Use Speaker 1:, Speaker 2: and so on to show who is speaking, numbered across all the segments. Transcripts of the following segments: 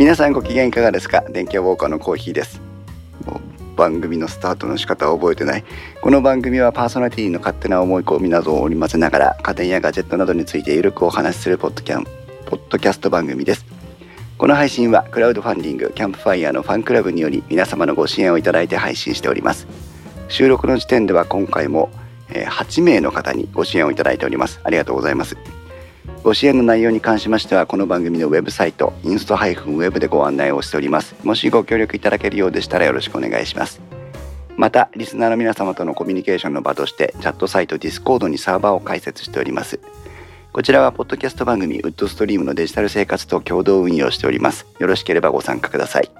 Speaker 1: 皆さんご機嫌いかがですか？電気屋ウォーカーのコーヒーです。番組のスタートの仕方を覚えてない。この番組はパーソナリティの勝手な思い込みなどを織り交ぜながら家電やガジェットなどについてゆるくお話しするポッドキャンポッドキャスト番組です。この配信はクラウドファンディングキャンプファイヤーのファンクラブにより皆様のご支援をいただいて配信しております。収録の時点では今回もえ8名の方にご支援をいただいております。ありがとうございます。ご支援の内容に関しましてはこの番組のウェブサイトインスト -web でご案内をしております。もしご協力いただけるようでしたらよろしくお願いします。またリスナーの皆様とのコミュニケーションの場としてチャットサイト Discord にサーバーを開設しております。こちらはポッドキャスト番組ウッドストリームのデジタル生活と共同運用しております。よろしければご参加ください。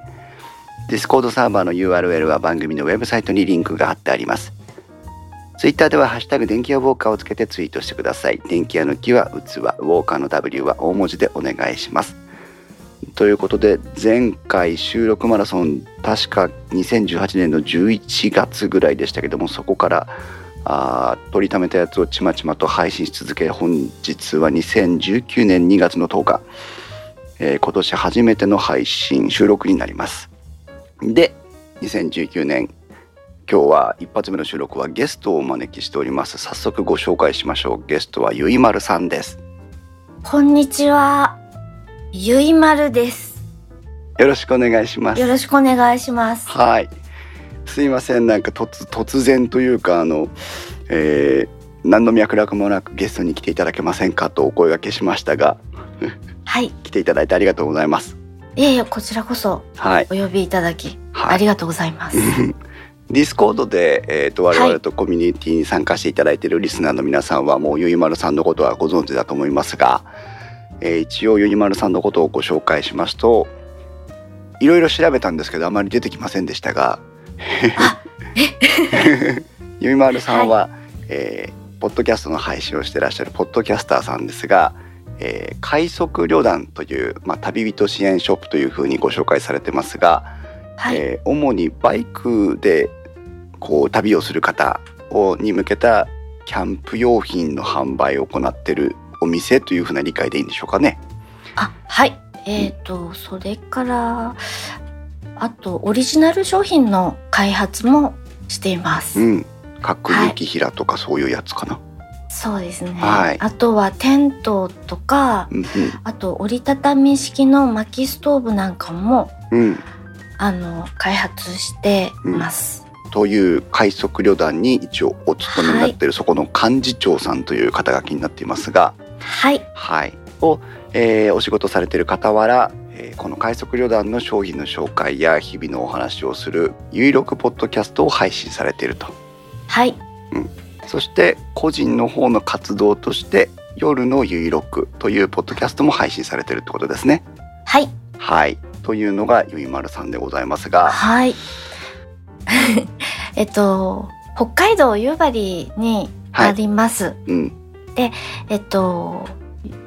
Speaker 1: Discord サーバーの URL は番組のウェブサイトにリンクが貼ってあります。ツイッターではハッシュタグ電気屋ウォーカーをつけてツイートしてください。電気屋の木は器、ウォーカーの W は大文字でお願いします。ということで、前回収録マラソン、確か2018年の11月ぐらいでしたけども、そこからあ取りためたやつをちまちまと配信し続け、本日は2019年2月の10日、えー今年初めての配信、収録になります。で、2019年今日は一発目の収録はゲストをお招きしております早速ご紹介しましょうゲストはゆいまるさんです
Speaker 2: こんにちは。ゆいまるです。
Speaker 1: よろしくお願いします
Speaker 2: よろしくお願いします。
Speaker 1: はいすいませんなんか突突然というかあの、えー何の脈絡もなくゲストに来ていただけませんかとお声掛けしましたが
Speaker 2: はい。
Speaker 1: 来ていただいてありがとうございます
Speaker 2: いえいえ、こちらこそ
Speaker 1: はい
Speaker 2: お呼びいただき、
Speaker 1: はい
Speaker 2: ありがとうございます。
Speaker 1: ディスコードで、えー、と我々とコミュニティに参加していただいているリスナーの皆さんはもうゆいまるさんのことはご存知だと思いますが、えー一応ゆいまるさんのことをご紹介しますといろいろ調べたんですけどあまり出てきませんでしたが
Speaker 2: あ、
Speaker 1: ゆいまるさんは、えーポッドキャストの配信をしてらっしゃるポッドキャスターさんですが、えー快速旅団という、まあ、旅人支援ショップというふうにご紹介されてますが、
Speaker 2: はい。
Speaker 1: えー主にバイクでこう旅をする方をに向けたキャンプ用品の販売を行っているお店というふうな理解でいいんでしょうかね。
Speaker 2: あ、はい。えっ、と、それから、あと、オリジナル商品の開発もしています。
Speaker 1: うん。角雪平とかそういうやつかな。
Speaker 2: そうですね。
Speaker 1: はい
Speaker 2: あとはテントとか、
Speaker 1: うん
Speaker 2: あと折りたたみ式の薪ストーブなんかも、
Speaker 1: うん。うん。
Speaker 2: あの、開発してます。
Speaker 1: という快速旅団に一応お勤めになっている、そこの幹事長さんという肩書きになっていますが、
Speaker 2: はい。
Speaker 1: はい。を、えーお仕事されている傍ら、えーこの快速旅団の商品の紹介や日々のお話をする有い録ポッドキャストを配信されていると。
Speaker 2: はい。
Speaker 1: そして個人の方の活動として夜の有い録というポッドキャストも配信されているってことですね。
Speaker 2: はい。
Speaker 1: はい。というのがゆいまるさんでございますが、
Speaker 2: はい。えっと、北海道夕張にあります。
Speaker 1: うん。
Speaker 2: えっと、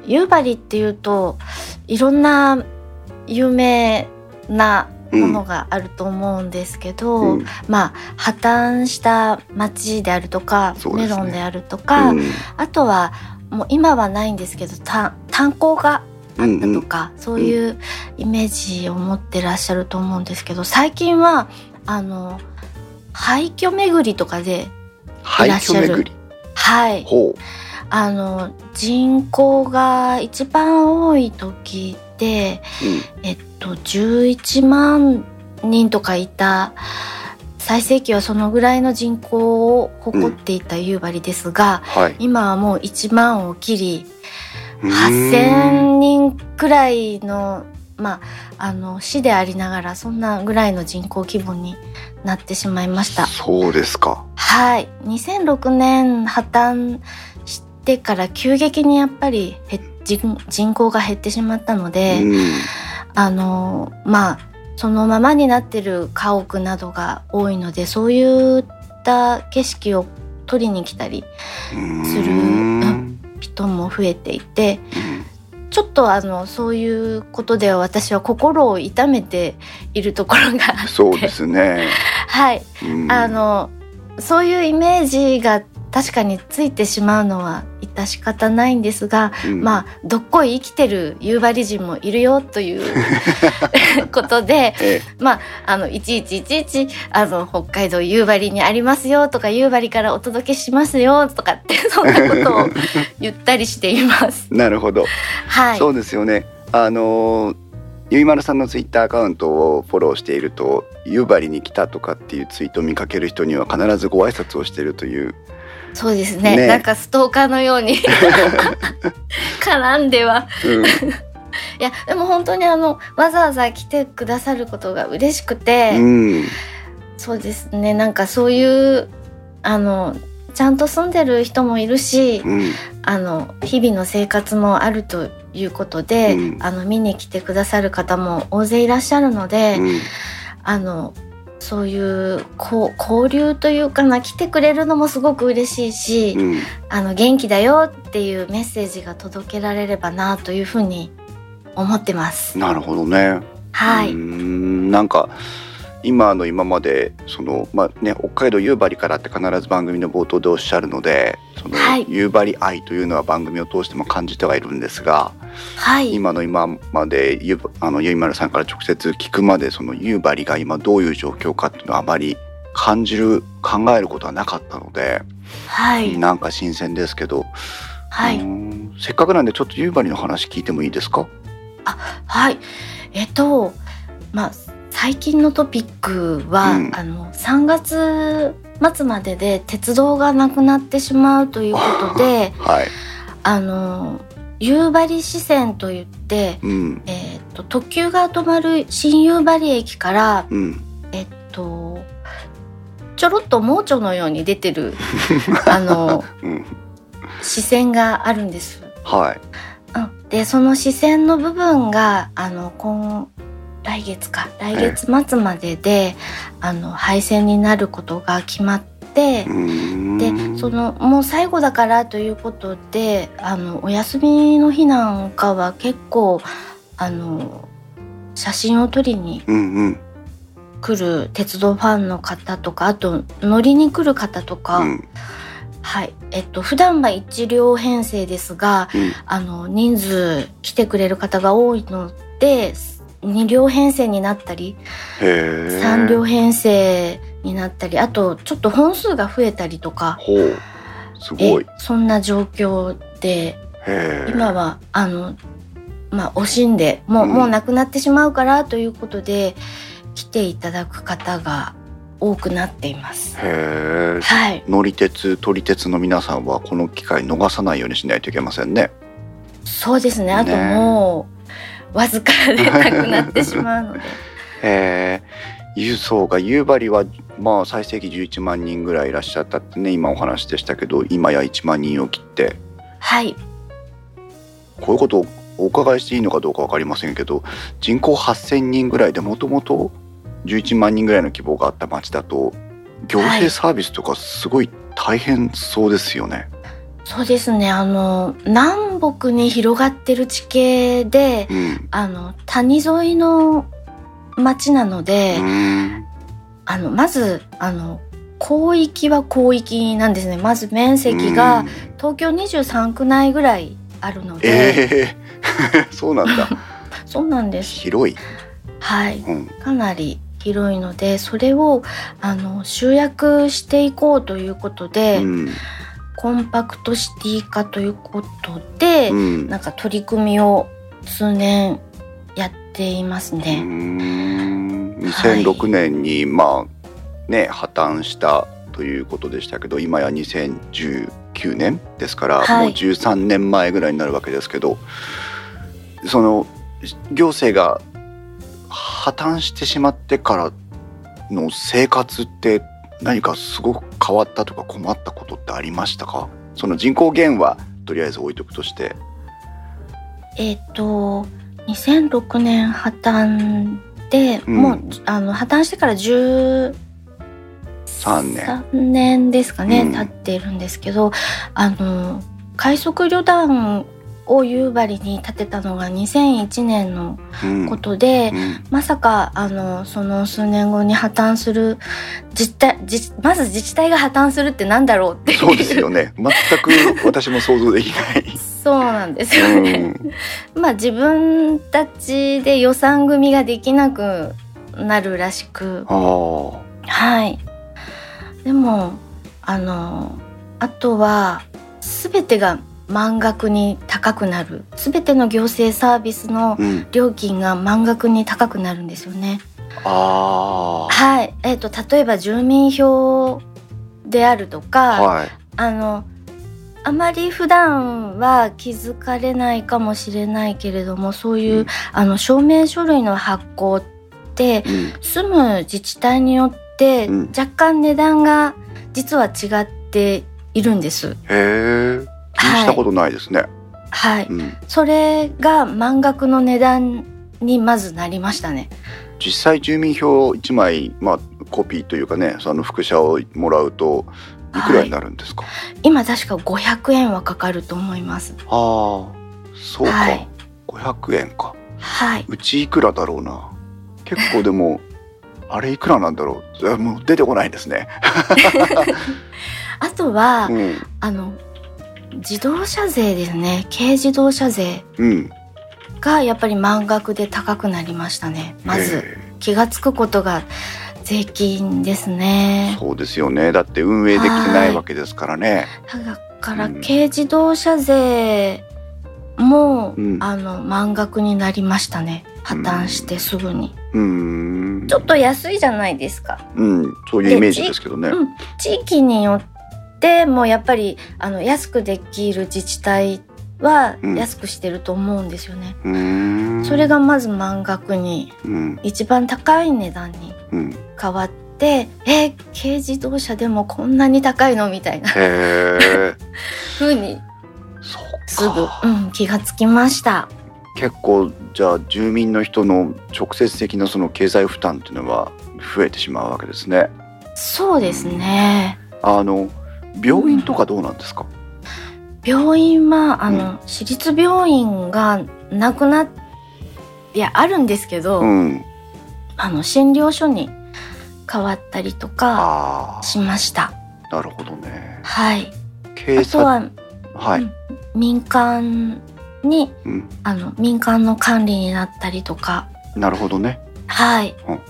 Speaker 2: 夕張っていうと、いろんな有名なものがあると思うんですけど、
Speaker 1: うん。
Speaker 2: まあ、破綻した町であるとか、
Speaker 1: ね
Speaker 2: メロンであるとか、
Speaker 1: うん
Speaker 2: あとは、もう今はないんですけど、炭炭鉱が
Speaker 1: うんうん
Speaker 2: とか、そういうイメージを持ってらっしゃると思うんですけど最近はあの廃墟巡りとかで
Speaker 1: 廃
Speaker 2: いらっしゃる。はい
Speaker 1: ほ
Speaker 2: あの人口が一番多い時で
Speaker 1: う。うん。
Speaker 2: えっと11万人とかいた最盛期はそのぐらいの人口を誇っていた夕張ですが、
Speaker 1: はい。
Speaker 2: 今はもう1万を切り
Speaker 1: うーん
Speaker 2: 8,000人くらいのまああの市でありながらそんなぐらいの人口規模になってしまいました
Speaker 1: そうですか。
Speaker 2: はい2006年破綻してから急激にやっぱり減人人口が減ってしまったので、
Speaker 1: うん。
Speaker 2: あのまあそのままになってる家屋などが多いのでそういった景色を撮りに来たりする
Speaker 1: うん
Speaker 2: 人も増えていてちょっとあのそういうことでは私は心を痛めているところがあって。
Speaker 1: そうですね。
Speaker 2: はい。
Speaker 1: うん。
Speaker 2: あのそういうイメージが確かについてしまうのは致し方ないんですが、
Speaker 1: うん
Speaker 2: まあどっこい生きてる夕張人もいるよという ことで
Speaker 1: え
Speaker 2: まああのいちいちいちいちあの北海道夕張にありますよとか夕張からお届けしますよとかって そんなことを言ったりしています。
Speaker 1: え なるほど、
Speaker 2: はい。
Speaker 1: そうですよねあのーゆいまるさんのツイッターアカウントをフォローしていると夕張に来たとかっていうツイートを見かける人には必ずご挨拶をしているという
Speaker 2: そうですね。
Speaker 1: ね。
Speaker 2: なんかストーカーのように。絡んでは。
Speaker 1: うん。
Speaker 2: いやでも本当にあのわざわざ来てくださることが嬉しくて、
Speaker 1: うん。
Speaker 2: そうですね。なんかそういうあのちゃんと住んでる人もいるし、
Speaker 1: うん。
Speaker 2: あの日々の生活もあるということで、
Speaker 1: うん。
Speaker 2: あの見に来てくださる方も大勢いらっしゃるので、
Speaker 1: うん。
Speaker 2: あのそういう交流というかな来てくれるのもすごく嬉しいし、
Speaker 1: うん
Speaker 2: あの元気だよっていうメッセージが届けられればなというふうに思ってます。
Speaker 1: なるほどね。
Speaker 2: はい、
Speaker 1: うーんなんか今の今までそのまあね北海道夕張からって必ず番組の冒頭でおっしゃるのでその、
Speaker 2: はい。
Speaker 1: 夕張愛というのは番組を通しても感じてはいるんですが
Speaker 2: はい、
Speaker 1: 今の今までゆあのゆいまるさんから直接聞くまでその夕張が今どういう状況かっていうのはあまり感じる考えることはなかったので、
Speaker 2: はい、
Speaker 1: なんか新鮮ですけど、
Speaker 2: はい、
Speaker 1: せっかくなんでちょっと夕張の話聞いてもいいですか？
Speaker 2: はい。えっと、まあ、最近のトピックは、
Speaker 1: うん。
Speaker 2: あの、3月末までで鉄道がなくなってしまうということで、
Speaker 1: はい、
Speaker 2: あの、夕張支線といって、
Speaker 1: うん。
Speaker 2: えっと、特急が止まる新夕張駅から、
Speaker 1: うん、
Speaker 2: えっと、ちょろっと盲腸のように出てる、あの、
Speaker 1: うん、
Speaker 2: 支線があるんです。
Speaker 1: はい。
Speaker 2: うん、でその視線の部分があの今来月か来月末までで、あの廃線になることが決まってでそのもう最後だからということであのお休みの日なんかは結構あの写真を撮りに来る鉄道ファンの方とかあと乗りに来る方とか、
Speaker 1: うん。
Speaker 2: はい。えっと普段は1両編成ですが
Speaker 1: うん。
Speaker 2: あの人数来てくれる方が多いので2両編成になったり
Speaker 1: へえ
Speaker 2: 3両編成になったりあとちょっと本数が増えたりとか
Speaker 1: ほう。すごい。
Speaker 2: えそんな状況で今はあのまあ惜しんでもう,、
Speaker 1: うん。
Speaker 2: もうなくなってしまうからということで来ていただく方が多くなっています。はい。
Speaker 1: 乗り鉄撮り鉄の皆さんはこの機会逃さないようにしないといけませんね。
Speaker 2: そうですね。あと
Speaker 1: ね
Speaker 2: もうわずかでなくなってしまうので。
Speaker 1: へ え輸送が夕張はまあ最盛期11万人ぐらいいらっしゃったってね今お話でしたけど今や1万人を切って
Speaker 2: はい
Speaker 1: こういうことをお伺いしていいのかどうか分かりませんけど人口8,000人ぐらいでもともと11万人ぐらいの希望があった町だと行政サービスとかすごい大変そうですよね。
Speaker 2: そうですね。あの南北に広がってる地形で
Speaker 1: うん。
Speaker 2: あの谷沿いの町なので、
Speaker 1: うーん。
Speaker 2: あのまずあの広域は広域なんですね。まず面積が
Speaker 1: うん。
Speaker 2: 東京23区内ぐらいあるので、
Speaker 1: ええ。そうなんだ。
Speaker 2: そうなんです。
Speaker 1: 広い、
Speaker 2: はい。
Speaker 1: うん、
Speaker 2: かなり広いのでそれをあの集約していこうということで、
Speaker 1: うん
Speaker 2: コンパクトシティ化ということで、
Speaker 1: うん。
Speaker 2: なんか取り組みを数年やっていますね。
Speaker 1: ん。2006年にまあね破綻したということでしたけど今や2019年ですから、
Speaker 2: はい。
Speaker 1: もう13年前ぐらいになるわけですけどその行政が破綻してしまってからの生活って何かすごく変わったとか困ったことってありましたか？その人口減はとりあえず置いとくとして。
Speaker 2: えっ、と2006年破綻で、
Speaker 1: うん。
Speaker 2: もうあの破綻してから13
Speaker 1: 3年。
Speaker 2: 年ですかね、
Speaker 1: うん。
Speaker 2: 経っているんですけどあの快速旅団を夕張に建てたのが2001年の
Speaker 1: うん
Speaker 2: ことで、
Speaker 1: うん。
Speaker 2: まさかあのその数年後に破綻する自治体自治まず自治体が破綻するってなんだろうっていう。
Speaker 1: そうですよね。全く私も想像できない。
Speaker 2: そうなんですよね。まあ自分たちで予算組ができなくなるらしく。はい。でもあのあとは全てが満額に高くなる。全ての行政サービスの
Speaker 1: うん。
Speaker 2: 料金が満額に高くなるんですよね。
Speaker 1: あ
Speaker 2: はい、えっ、と例えば住民票であると
Speaker 1: あ
Speaker 2: か、
Speaker 1: はい。
Speaker 2: あのあまり普段は気づかれないかもしれないけれどもそういう、
Speaker 1: うん。
Speaker 2: あの証明書類の発行って
Speaker 1: うん。
Speaker 2: 住む自治体によって
Speaker 1: うん。
Speaker 2: 若干値段が実は違っているんです。
Speaker 1: へえ気にしたことないですね。
Speaker 2: はい、
Speaker 1: うん。
Speaker 2: それが満額の値段にまずなりましたね。
Speaker 1: 実際住民票1枚、まあ、コピーというかねその副写をもらうといくらになるんですか、
Speaker 2: 今確か500円はかかると思います。
Speaker 1: ああそうか、
Speaker 2: はい、
Speaker 1: 500円か。
Speaker 2: はい、
Speaker 1: うちいくらだろうな。結構でも あれいくらなんだろう？あもう出てこないですね。
Speaker 2: あとは、
Speaker 1: うん。
Speaker 2: あの自動車税ですね。軽自動車税
Speaker 1: うん、
Speaker 2: がやっぱり満額で高くなりましたね。まず
Speaker 1: へ
Speaker 2: 気がつくことが税金です
Speaker 1: え
Speaker 2: ね。
Speaker 1: そうですよね。だって運営できてないわけですからね。
Speaker 2: だから
Speaker 1: うん。
Speaker 2: 軽自動車税も、
Speaker 1: うん。
Speaker 2: あの満額になりましたね。破綻してすぐに、
Speaker 1: うーん。
Speaker 2: ちょっと安いじゃないですか。
Speaker 1: うん、そういうイメージですけどね。
Speaker 2: うん、地域によってもやっぱりあの安くできる自治体は
Speaker 1: うん。
Speaker 2: 安くしてると思うんですよね、
Speaker 1: うーん。
Speaker 2: それがまず満額に
Speaker 1: うん。
Speaker 2: 一番高い値段に
Speaker 1: うん。
Speaker 2: 変わってえー軽自動車でもこんなに高いのみたいな
Speaker 1: へえ
Speaker 2: 風にすぐ、
Speaker 1: か。
Speaker 2: うん、気がつきました。
Speaker 1: 結構じゃあ住民の人の直接的なその経済負担っていうのは増えてしまうわけですね。
Speaker 2: そうですね。
Speaker 1: あの病院とかどうなんですか？
Speaker 2: 病院はあの、私立病院がなくないやあるんですけど、
Speaker 1: うん。
Speaker 2: あの診療所に変わったりとか
Speaker 1: あ
Speaker 2: しました
Speaker 1: あ、なるほどね。
Speaker 2: はい
Speaker 1: 警察
Speaker 2: あとは、
Speaker 1: はい。
Speaker 2: うん民間に
Speaker 1: うん。
Speaker 2: あの民間の管理になったりとか
Speaker 1: なるほどね。
Speaker 2: はい
Speaker 1: うんうん。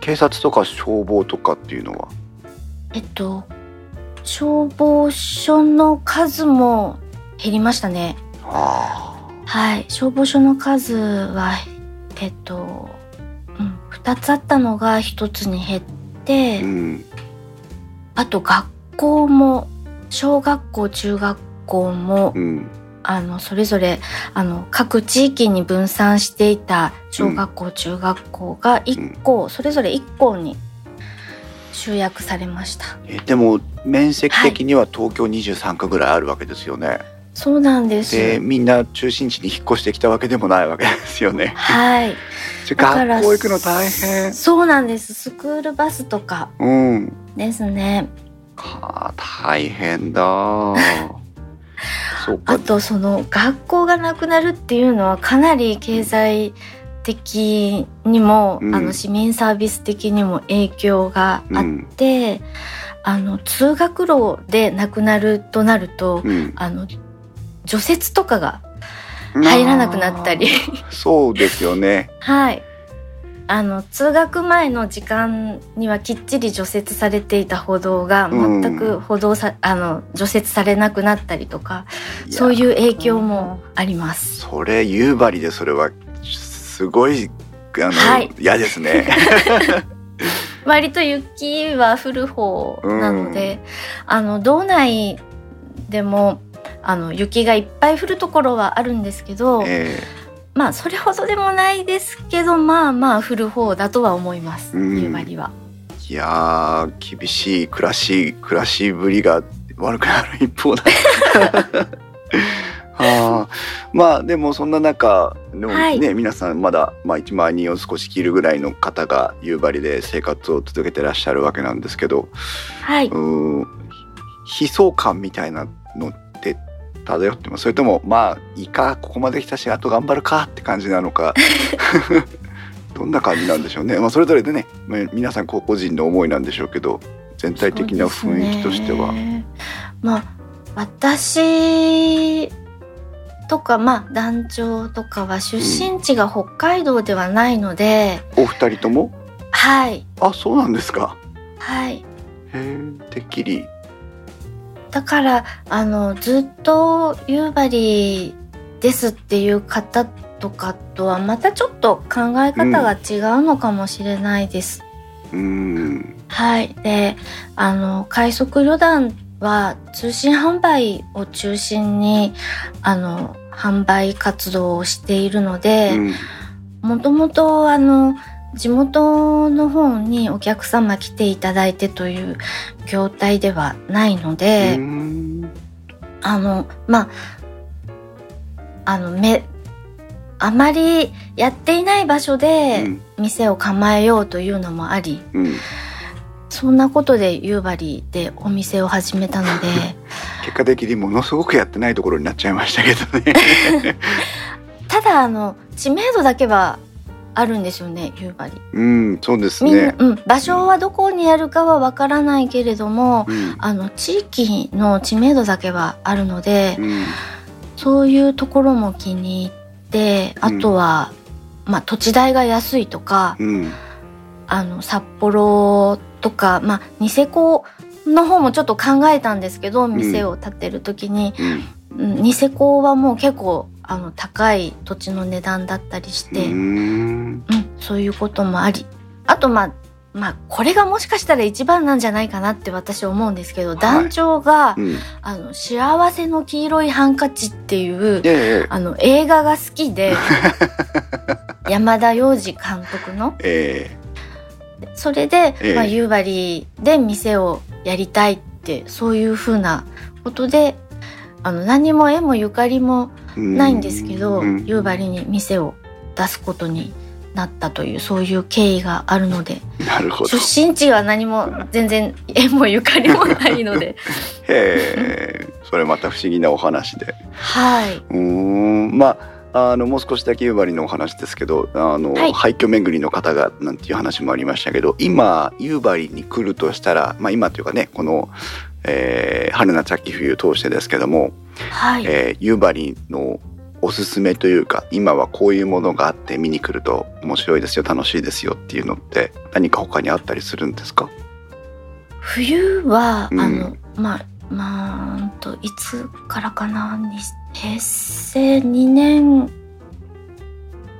Speaker 1: 警察とか消防とかっていうのは？
Speaker 2: えっと消防署の数も減りましたね
Speaker 1: あ
Speaker 2: はい消防署の数はえっと、うん、2つあったのが1つに減って、
Speaker 1: あ。うん。
Speaker 2: あと学校も小学校中学校も
Speaker 1: うん。
Speaker 2: あのそれぞれあの各地域に分散していた小学校、中学校が1校、それぞれ1校に集約されました
Speaker 1: えでも面積的には東京23区ぐらいあるわけですよね。
Speaker 2: そうなんです
Speaker 1: でみんな中心地に引っ越してきたわけでもないわけですよね。
Speaker 2: はい
Speaker 1: 学校行くの大変。
Speaker 2: そうなんですスクールバスとか
Speaker 1: うん。
Speaker 2: ですね
Speaker 1: か大変だ。そうか。
Speaker 2: あとその学校がなくなるっていうのはかなり経済的にも、
Speaker 1: うん
Speaker 2: あの市民サービス的にも影響があって、あの通学路でなくなるとなると、
Speaker 1: うん。
Speaker 2: あの除雪とかが入らなくなったり。
Speaker 1: そうですよね。
Speaker 2: はいあの通学前の時間にはきっちり除雪されていた歩道が全く歩道さ、あの除雪されなくなったりとかそう
Speaker 1: う。
Speaker 2: いう影響もあります。
Speaker 1: それ夕張でそれはすごいあの、
Speaker 2: はい
Speaker 1: 嫌ですね。
Speaker 2: 割と雪は降る方なので、あの道内でもあの雪がいっぱい降るところはあるんですけど、
Speaker 1: え
Speaker 2: まあそれほどでもないですけどまあまあ降る方だとは思います、
Speaker 1: うん
Speaker 2: 夕張は。
Speaker 1: えいやー厳しい暮らし暮らしぶりが悪くなる一方だ。はあ、まあでもそんな中でもね、
Speaker 2: はい。
Speaker 1: 皆さんまだ、まあ、1万人を少し切るぐらいの方が夕張で生活を続けてらっしゃるわけなんですけど
Speaker 2: はい。
Speaker 1: うーん悲壮感みたいなのって漂ってます？それともまあいいかここまで来たしあと頑張るかって感じなのか。どんな感じなんでしょうね、まあ、それぞれでね、まあ、皆さん個々人の思いなんでしょうけど全体的な雰囲気としては。
Speaker 2: ね、まあ私とかまあ団長とかは出身地が北海道ではないので、
Speaker 1: お二人とも？
Speaker 2: はい。
Speaker 1: あそうなんですか。
Speaker 2: はい。
Speaker 1: へえてっきり。
Speaker 2: だからあのずっと夕張ですっていう方とかとはまたちょっと考え方が違うのかもしれないです。
Speaker 1: うん。
Speaker 2: はい。であの快速旅団は通信販売を中心にあの販売活動をしているので
Speaker 1: うん。
Speaker 2: もともとあの地元の方にお客様来ていただいてという業態ではないので、
Speaker 1: うん。
Speaker 2: あのまああのめあまりやっていない場所で
Speaker 1: うん。
Speaker 2: 店を構えようというのもあり、
Speaker 1: うん。
Speaker 2: そんなことで夕張でお店を始めたので
Speaker 1: 結果的にものすごくやってないところになっちゃいましたけどね。
Speaker 2: ただあの知名度だけはあるんですよね夕張。
Speaker 1: うんそうですね。
Speaker 2: うん、場所はどこにあるかはわからないけれども、
Speaker 1: うん
Speaker 2: あの地域の知名度だけはあるので、
Speaker 1: うん
Speaker 2: そういうところも気に入ってあとは、まあ土地代が安いとか、
Speaker 1: うん
Speaker 2: あの札幌とか、まあ、ニセコの方もちょっと考えたんですけど店を建てる時に、
Speaker 1: うん。
Speaker 2: うんニセコはもう結構あの高い土地の値段だったりして、
Speaker 1: う
Speaker 2: うん。
Speaker 1: ん
Speaker 2: そういうこともあり。あとまあまあこれがもしかしたら一番なんじゃないかなって私思うんですけど、
Speaker 1: い。
Speaker 2: 団長が、
Speaker 1: うん。
Speaker 2: あの「幸せの黄色いハンカチ」っていう
Speaker 1: いやいやいや
Speaker 2: あの映画が好きで 山田洋次監督の。
Speaker 1: え
Speaker 2: それで、
Speaker 1: ええ。
Speaker 2: まあ、夕張で店をやりたいってそういうふうなことであの何も縁もゆかりも
Speaker 1: え
Speaker 2: ないんですけど、
Speaker 1: うん
Speaker 2: 夕張に店を出すことになったというそういう経緯があるので
Speaker 1: なるほど。
Speaker 2: 出身地は何も全然縁もゆかりもないので
Speaker 1: へえそれまた不思議なお話で。
Speaker 2: はい。
Speaker 1: うーんまああのもう少しだけ夕張のお話ですけどあの、
Speaker 2: はい。
Speaker 1: 廃墟巡りの方がなんていう話もありましたけど今夕張に来るとしたら、まあ、今というかねこの、えー春夏秋冬通してですけども、
Speaker 2: はい。
Speaker 1: えー夕張のおすすめというか今はこういうものがあって見に来ると面白いですよ楽しいですよっていうのって何か他にあったりするんですか？
Speaker 2: 冬は、
Speaker 1: うん。
Speaker 2: あのまあまあうんといつからかな？に平成2年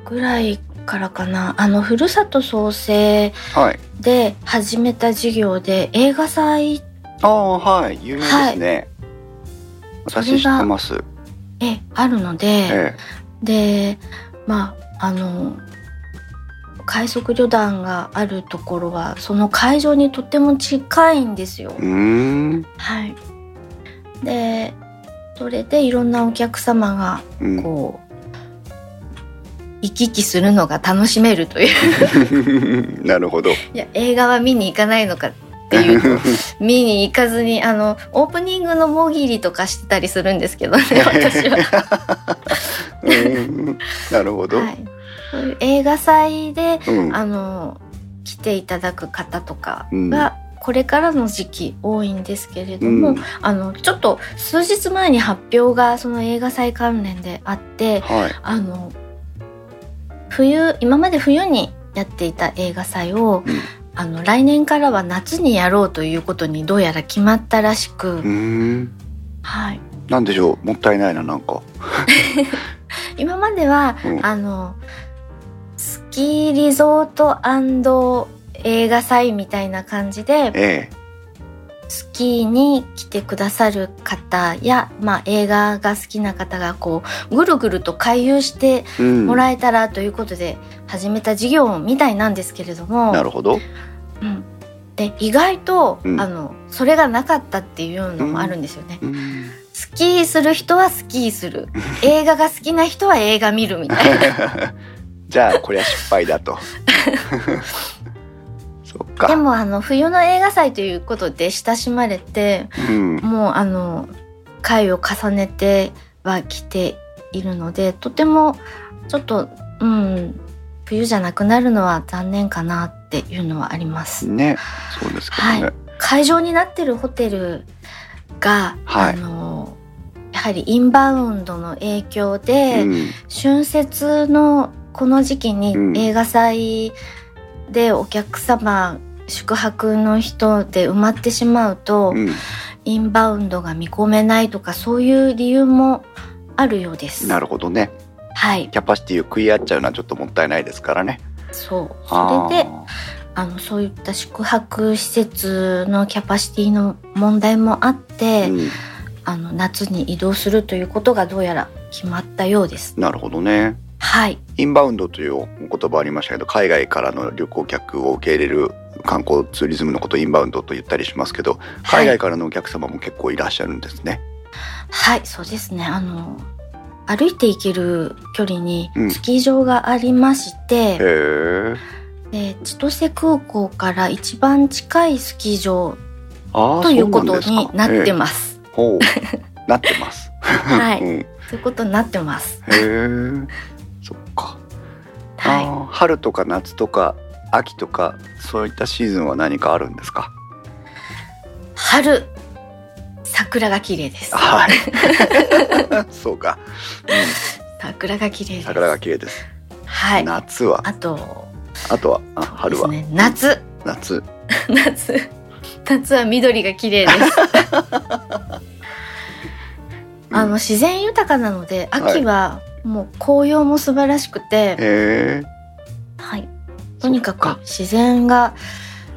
Speaker 2: ぐらいからかな？あのふるさと創生
Speaker 1: はい。
Speaker 2: で始めた事業で映画祭。
Speaker 1: ああはい。有名ですね、私知ってます。
Speaker 2: えあるので、
Speaker 1: え
Speaker 2: でまああの快速旅団があるところはその会場にとっても近いんですよ。はい。で、それでいろんなお客様が
Speaker 1: うん
Speaker 2: こう、行き来するのが楽しめるという。
Speaker 1: なるほど。
Speaker 2: いや、映画は見に行かないのかっていうと、見に行かずに、あの、オープニングのもぎりとかしてたりするんですけどね、私は。
Speaker 1: うんなるほど。
Speaker 2: はい。そういう映画祭で、
Speaker 1: うん
Speaker 2: あの、来ていただく方とか
Speaker 1: うん
Speaker 2: が、これからの時期多いんですけれども、
Speaker 1: うん
Speaker 2: あのちょっと数日前に発表がその映画祭関連であって
Speaker 1: はい。
Speaker 2: あの冬今まで冬にやっていた映画祭を、
Speaker 1: うん
Speaker 2: あの来年からは夏にやろうということにどうやら決まったらしく。はい、
Speaker 1: なんでしょう？もったいないななんか。
Speaker 2: 今までは、
Speaker 1: うん
Speaker 2: あのスキーリゾート映画祭みたいな感じで
Speaker 1: え
Speaker 2: スキーに来てくださる方や、まあ、映画が好きな方がこうぐるぐると回遊して
Speaker 1: え。うん。
Speaker 2: もらえたらということで始めた事業みたいなんですけれども、
Speaker 1: なるほど。
Speaker 2: うん、で意外と、
Speaker 1: うん
Speaker 2: あのそれがなかったっていうのもあるんですよね。
Speaker 1: うん。
Speaker 2: スキーする人はスキーする映画が好きな人は映画見るみたいな。
Speaker 1: じゃあこれは失敗だと。そっ
Speaker 2: で
Speaker 1: か。
Speaker 2: もあの冬の映画祭ということで親しまれて
Speaker 1: うん。
Speaker 2: もうあの回を重ねてはきているのでとてもちょっとうん冬じゃなくなるのは残念かなっていうのはあります。
Speaker 1: ねそうですけどね、
Speaker 2: はい会場になってるホテルが、
Speaker 1: はい
Speaker 2: あのやはりインバウンドの影響で、
Speaker 1: うん
Speaker 2: 春節のこの時期に
Speaker 1: うん
Speaker 2: 映画祭でお客様、宿泊の人で埋まってしまうと、
Speaker 1: うん。
Speaker 2: インバウンドが見込めないとかそういう理由もあるようです。
Speaker 1: なるほどね。
Speaker 2: はい、
Speaker 1: キャパシティを食い合っちゃうのはちょっともったいないですからね。
Speaker 2: そう。それで、あのそういった宿泊施設のキャパシティの問題もあって、
Speaker 1: うん。
Speaker 2: あの夏に移動するということがどうやら決まったようです。
Speaker 1: なるほどね
Speaker 2: はい、
Speaker 1: インバウンドというお言葉ありましたけど海外からの旅行客を受け入れる観光ツーリズムのことをインバウンドと言ったりしますけど海外からのお客様も結構いらっしゃるんですね。
Speaker 2: はい、そうですね。あの歩いて行ける距離に
Speaker 1: うん
Speaker 2: スキー場がありまして、
Speaker 1: へえ。
Speaker 2: で千歳空港から一番近いスキー場ということになって
Speaker 1: す。
Speaker 2: ます。
Speaker 1: ほうなってます。
Speaker 2: はい
Speaker 1: う
Speaker 2: ということになってます。は
Speaker 1: あー春とか夏とか秋とかそういったシーズンは何かあるんですか？
Speaker 2: い、春桜が綺麗です。
Speaker 1: はい。そうか。
Speaker 2: 桜が綺麗です。
Speaker 1: 桜が綺麗です。
Speaker 2: はい。
Speaker 1: 夏は？
Speaker 2: あと
Speaker 1: あとは？あ春は、
Speaker 2: ね、夏
Speaker 1: 夏。
Speaker 2: 夏夏は緑が綺麗です。あの自然豊かなので秋はもう紅葉も素晴らしくて。はい、とにかく自然が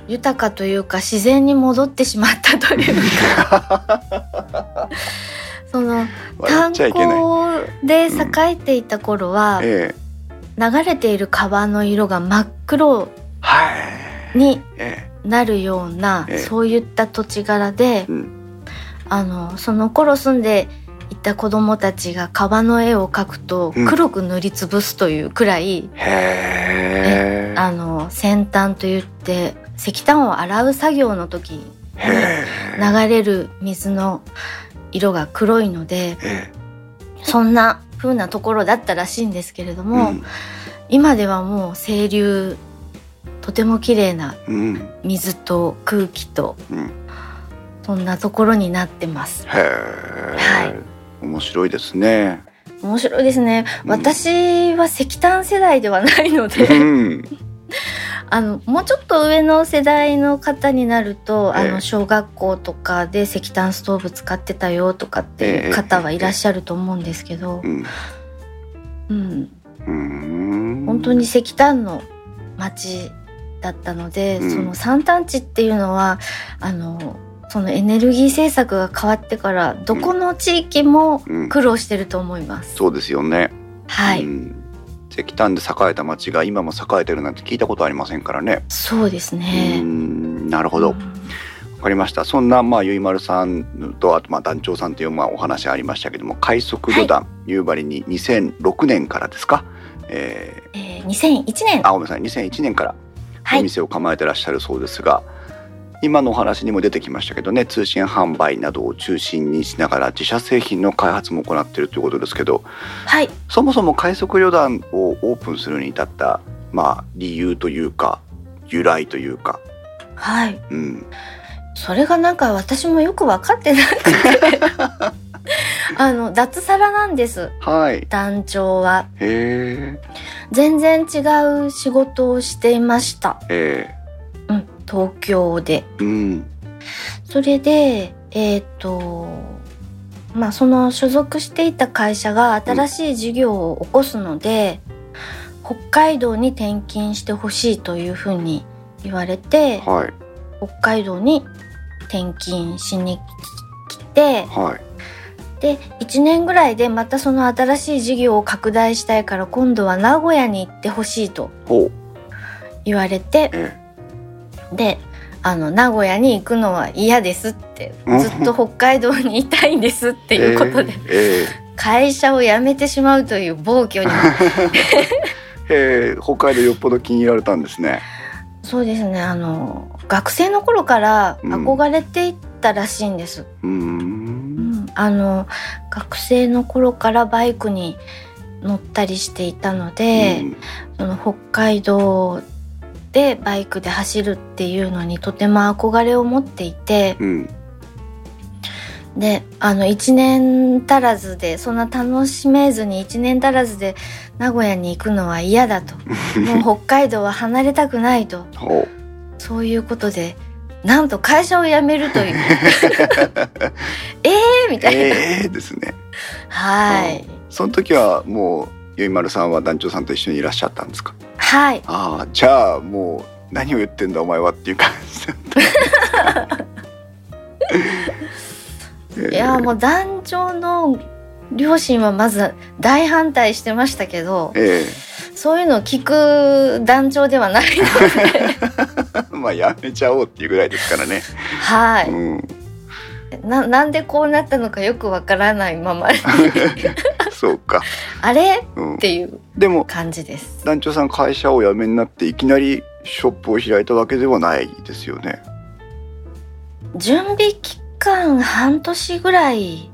Speaker 2: 豊かというか自然に戻ってしまったというか その
Speaker 1: 笑
Speaker 2: 炭。鉱で栄えていた頃は、
Speaker 1: ええ。
Speaker 2: 流れている川の色が真っ黒
Speaker 1: はい。
Speaker 2: に
Speaker 1: え
Speaker 2: なるような、
Speaker 1: ええ
Speaker 2: そういった土地柄で、
Speaker 1: うん
Speaker 2: あのその頃住んでいた子供たちが川の絵を描くと
Speaker 1: うん
Speaker 2: 黒く塗りつぶすというくらい、
Speaker 1: え。へえ。
Speaker 2: あの先端といって石炭を洗う作業の時に。流れる水の色が黒いので
Speaker 1: え
Speaker 2: そんな風なところだったらしいんですけれど
Speaker 1: え。
Speaker 2: も、今ではもう清流とても綺麗な
Speaker 1: うん。うん。
Speaker 2: 水と空気と
Speaker 1: うん。
Speaker 2: そんなところになってます。はい
Speaker 1: 面白いですね。
Speaker 2: 面白いですね。
Speaker 1: うん
Speaker 2: 私は石炭世代ではないの
Speaker 1: う
Speaker 2: で、
Speaker 1: ん。
Speaker 2: あのもうちょっと上の世代の方になると、
Speaker 1: ええ
Speaker 2: あの小学校とかで石炭ストーブ使ってたよとかっていう方はいらっしゃると思うんですけど
Speaker 1: う、ん。
Speaker 2: うん、
Speaker 1: うん。
Speaker 2: 本当に石炭の町だったので、
Speaker 1: うん
Speaker 2: その三炭地っていうのはあのそのエネルギー政策が変わってからどこの地域も
Speaker 1: うん。
Speaker 2: 苦労してると思います。
Speaker 1: そうですよね。
Speaker 2: はい、
Speaker 1: うん石炭で栄えた町が今も栄えてるなんて聞いたことありませんからね。
Speaker 2: そうです
Speaker 1: う
Speaker 2: ね。
Speaker 1: ん。なるほど。わ
Speaker 2: うん
Speaker 1: かりました。そんなまあゆいまるさんとあとまあ団長さんというまあお話ありましたけども、快速旅団夕張に2006年からですか？えー
Speaker 2: えー、2001年
Speaker 1: あごめんなさい2001年から
Speaker 2: はい
Speaker 1: お店を構えてらっしゃるそうですが、今のお話にも出てきましたけどね通信販売などを中心にしながら自社製品の開発も行っているということですけど
Speaker 2: はい。
Speaker 1: そもそも快速旅団をオープンするに至った、まあ、理由というか由来というか、
Speaker 2: はい。
Speaker 1: うん、
Speaker 2: それがなんか私もよく分かってなくて。あの脱サラなんです。
Speaker 1: はい。
Speaker 2: 団長は。
Speaker 1: へ
Speaker 2: 全然違う仕事をしていました、
Speaker 1: ええ
Speaker 2: うん、東京で。
Speaker 1: えうん。
Speaker 2: それでえっ、とまあその所属していた会社が新しい事業を起こすので、北海道に転勤してほしいというふうに言われて
Speaker 1: はい。
Speaker 2: 北海道に転勤しに来て
Speaker 1: はい。
Speaker 2: で1年ぐらいでまたその新しい事業を拡大したいから今度は名古屋に行ってほしいと言われて
Speaker 1: え
Speaker 2: であの名古屋に行くのは嫌ですって
Speaker 1: うん。
Speaker 2: ずっと北海道にいたいんですって
Speaker 1: え
Speaker 2: いうことで、
Speaker 1: え
Speaker 2: 会社を辞めてしまうという暴挙に。
Speaker 1: えええ北海道よっぽど気に入られたんですね。
Speaker 2: そうですねあの学生の頃から憧れていったらしいんです、
Speaker 1: うー
Speaker 2: うんん。あの学生の頃からバイクに乗ったりしていたので、
Speaker 1: うん。
Speaker 2: その北海道でバイクで走るっていうのにとても憧れを持っていて。
Speaker 1: うん。
Speaker 2: であの1年足らずでそんな楽しめずに1年足らずで名古屋に行くのは嫌だと。もう北海道は離れたくないと。
Speaker 1: ほ
Speaker 2: そういうことでなんと会社を辞めるという。えーみたいな、
Speaker 1: ええですね。
Speaker 2: はい。
Speaker 1: その時はもうゆいまるさんは団長さんと一緒にいらっしゃったんですか？
Speaker 2: はい。
Speaker 1: ああじゃあもう何を言ってんだお前はっていう感じだ。ったえ
Speaker 2: いやもう団長の両親はまず大反対してましたけど
Speaker 1: え
Speaker 2: そういうのを聞く団長ではないので。
Speaker 1: え まあやめちゃおうっていうぐらいですからね、
Speaker 2: はい。
Speaker 1: うん。
Speaker 2: ななんでこうなったのかよくわからないまま。に
Speaker 1: そうか、
Speaker 2: あれ？
Speaker 1: うん。
Speaker 2: っ、ていう
Speaker 1: でも
Speaker 2: 感じです。
Speaker 1: 団長さん会社を辞めになっていきなりショップを開いたわけではないですよね。
Speaker 2: 準備期間半年ぐらいです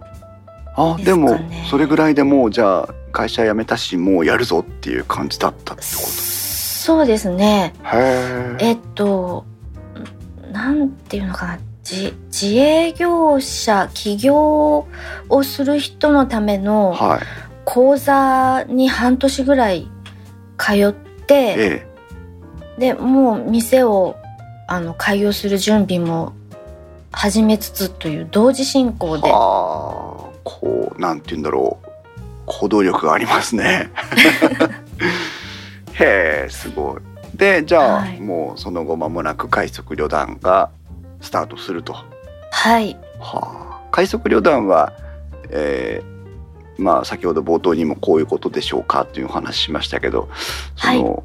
Speaker 1: あでもそれぐらいでもうじゃあ会社辞めたしもうやるぞっていう感じだったってこ
Speaker 2: そうですね。
Speaker 1: え
Speaker 2: っとなんていうのかな自自営業者起業をする人のための
Speaker 1: はい。
Speaker 2: 講座に半年ぐらい通って
Speaker 1: え
Speaker 2: でもう店をあの開業する準備も始めつつという同時進行で。
Speaker 1: こうなんて言うんだろう。行動力がありますね。へえすごい。でじゃあ、
Speaker 2: はい。
Speaker 1: もうその後間もなく快速旅団がスタートすると。
Speaker 2: はい。
Speaker 1: はあ、快速旅団は、えーまあ先ほど冒頭にもこういうことでしょうかというお話ししましたけどその、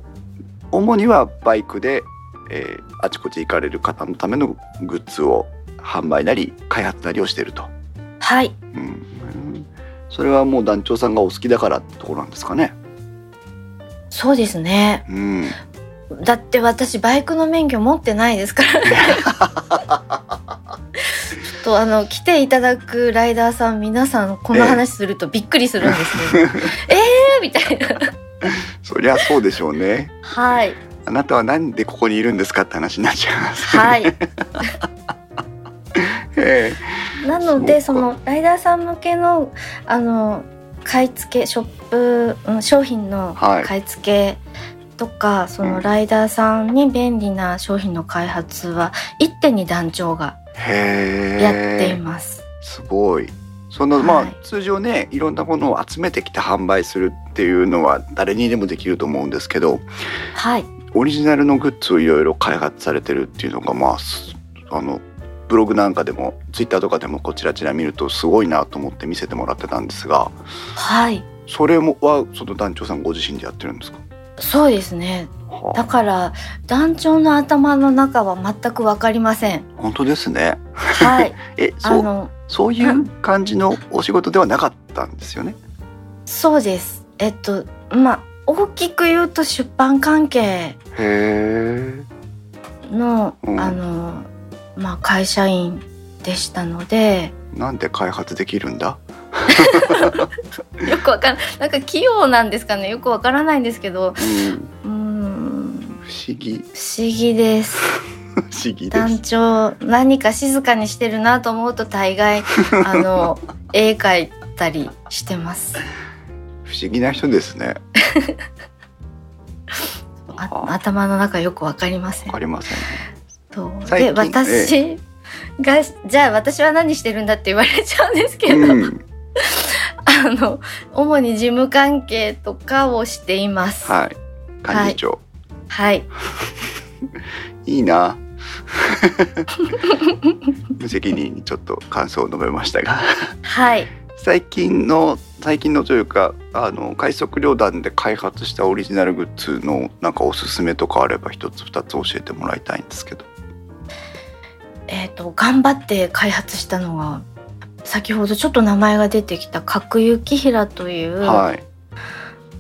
Speaker 1: 主にはバイクで、えーあちこち行かれる方のためのグッズを販売なり開発なりをしていると、
Speaker 2: はい。
Speaker 1: うん、それはもう団長さんがお好きだからってところなんですかね。
Speaker 2: そうですね。
Speaker 1: うん、
Speaker 2: だって私バイクの免許持ってないですから。ね ちょっとあの来ていただくライダーさん皆さんこの話するとびっくりするんですけど、えーみたいな。
Speaker 1: そりゃそうでしょうね。
Speaker 2: はい。
Speaker 1: あなたはなんでここにいるんですかって話になっちゃいます。
Speaker 2: はい。
Speaker 1: え
Speaker 2: なので
Speaker 1: そ
Speaker 2: のライダーさん向けのあの買い付けショップ、うん、商品の
Speaker 1: はい。
Speaker 2: 買い付けとか、そ
Speaker 1: うん
Speaker 2: のライダーさんに便利な商品の開発は一手に団長が。やっています。
Speaker 1: すごい。そのまあ、
Speaker 2: はい
Speaker 1: 通常ねいろんなものを集めてきて販売するっていうのは誰にでもできると思うんですけど
Speaker 2: はい
Speaker 1: オリジナルのグッズをいろいろ開発されてるっていうのがまあすあのブログなんかでもツイッターとかでもこちらちら見るとすごいなと思って見せてもらってたんですが
Speaker 2: はい
Speaker 1: それもはその団長さんご自身でやってるんですか、
Speaker 2: そうですね
Speaker 1: はあ
Speaker 2: だから団長の頭の中は全くわかりません。
Speaker 1: 本当ですね。
Speaker 2: はい
Speaker 1: えそう
Speaker 2: あの
Speaker 1: そういう感じのお仕事ではなかったんですよね？
Speaker 2: そうですえっとまあ大きく言うと出版関係。の、
Speaker 1: うん
Speaker 2: あのまあ会社員でしたので
Speaker 1: なんで開発できるんだ？
Speaker 2: よくわかんなんか器用なんですかね。よくわからないんですけど。
Speaker 1: うん。不思議。
Speaker 2: 不思議です。
Speaker 1: 不思議で
Speaker 2: 団
Speaker 1: す。
Speaker 2: 長何か静かにしてるなと思うと大概 あの絵描いたりしてます。
Speaker 1: 不思議な人ですね。
Speaker 2: 頭の中よくわかりません。
Speaker 1: わかりませんね。
Speaker 2: で
Speaker 1: 近
Speaker 2: 私が、じゃあ私は何してるんだって言われちゃうんですけど、
Speaker 1: うん、
Speaker 2: あの主に事務関係とかをしています。
Speaker 1: はい。幹事長、
Speaker 2: はい。
Speaker 1: い、いな。無責任にちょっと感想を述べましたが、
Speaker 2: はい。
Speaker 1: 最近の最近のというかあの快速旅団で開発したオリジナルグッズのなんかおすすめとかあれば一つ二つ教えてもらいたいんですけど。
Speaker 2: えっ、と頑張って開発したのが先ほどちょっと名前が出てきた角幸平という
Speaker 1: はい。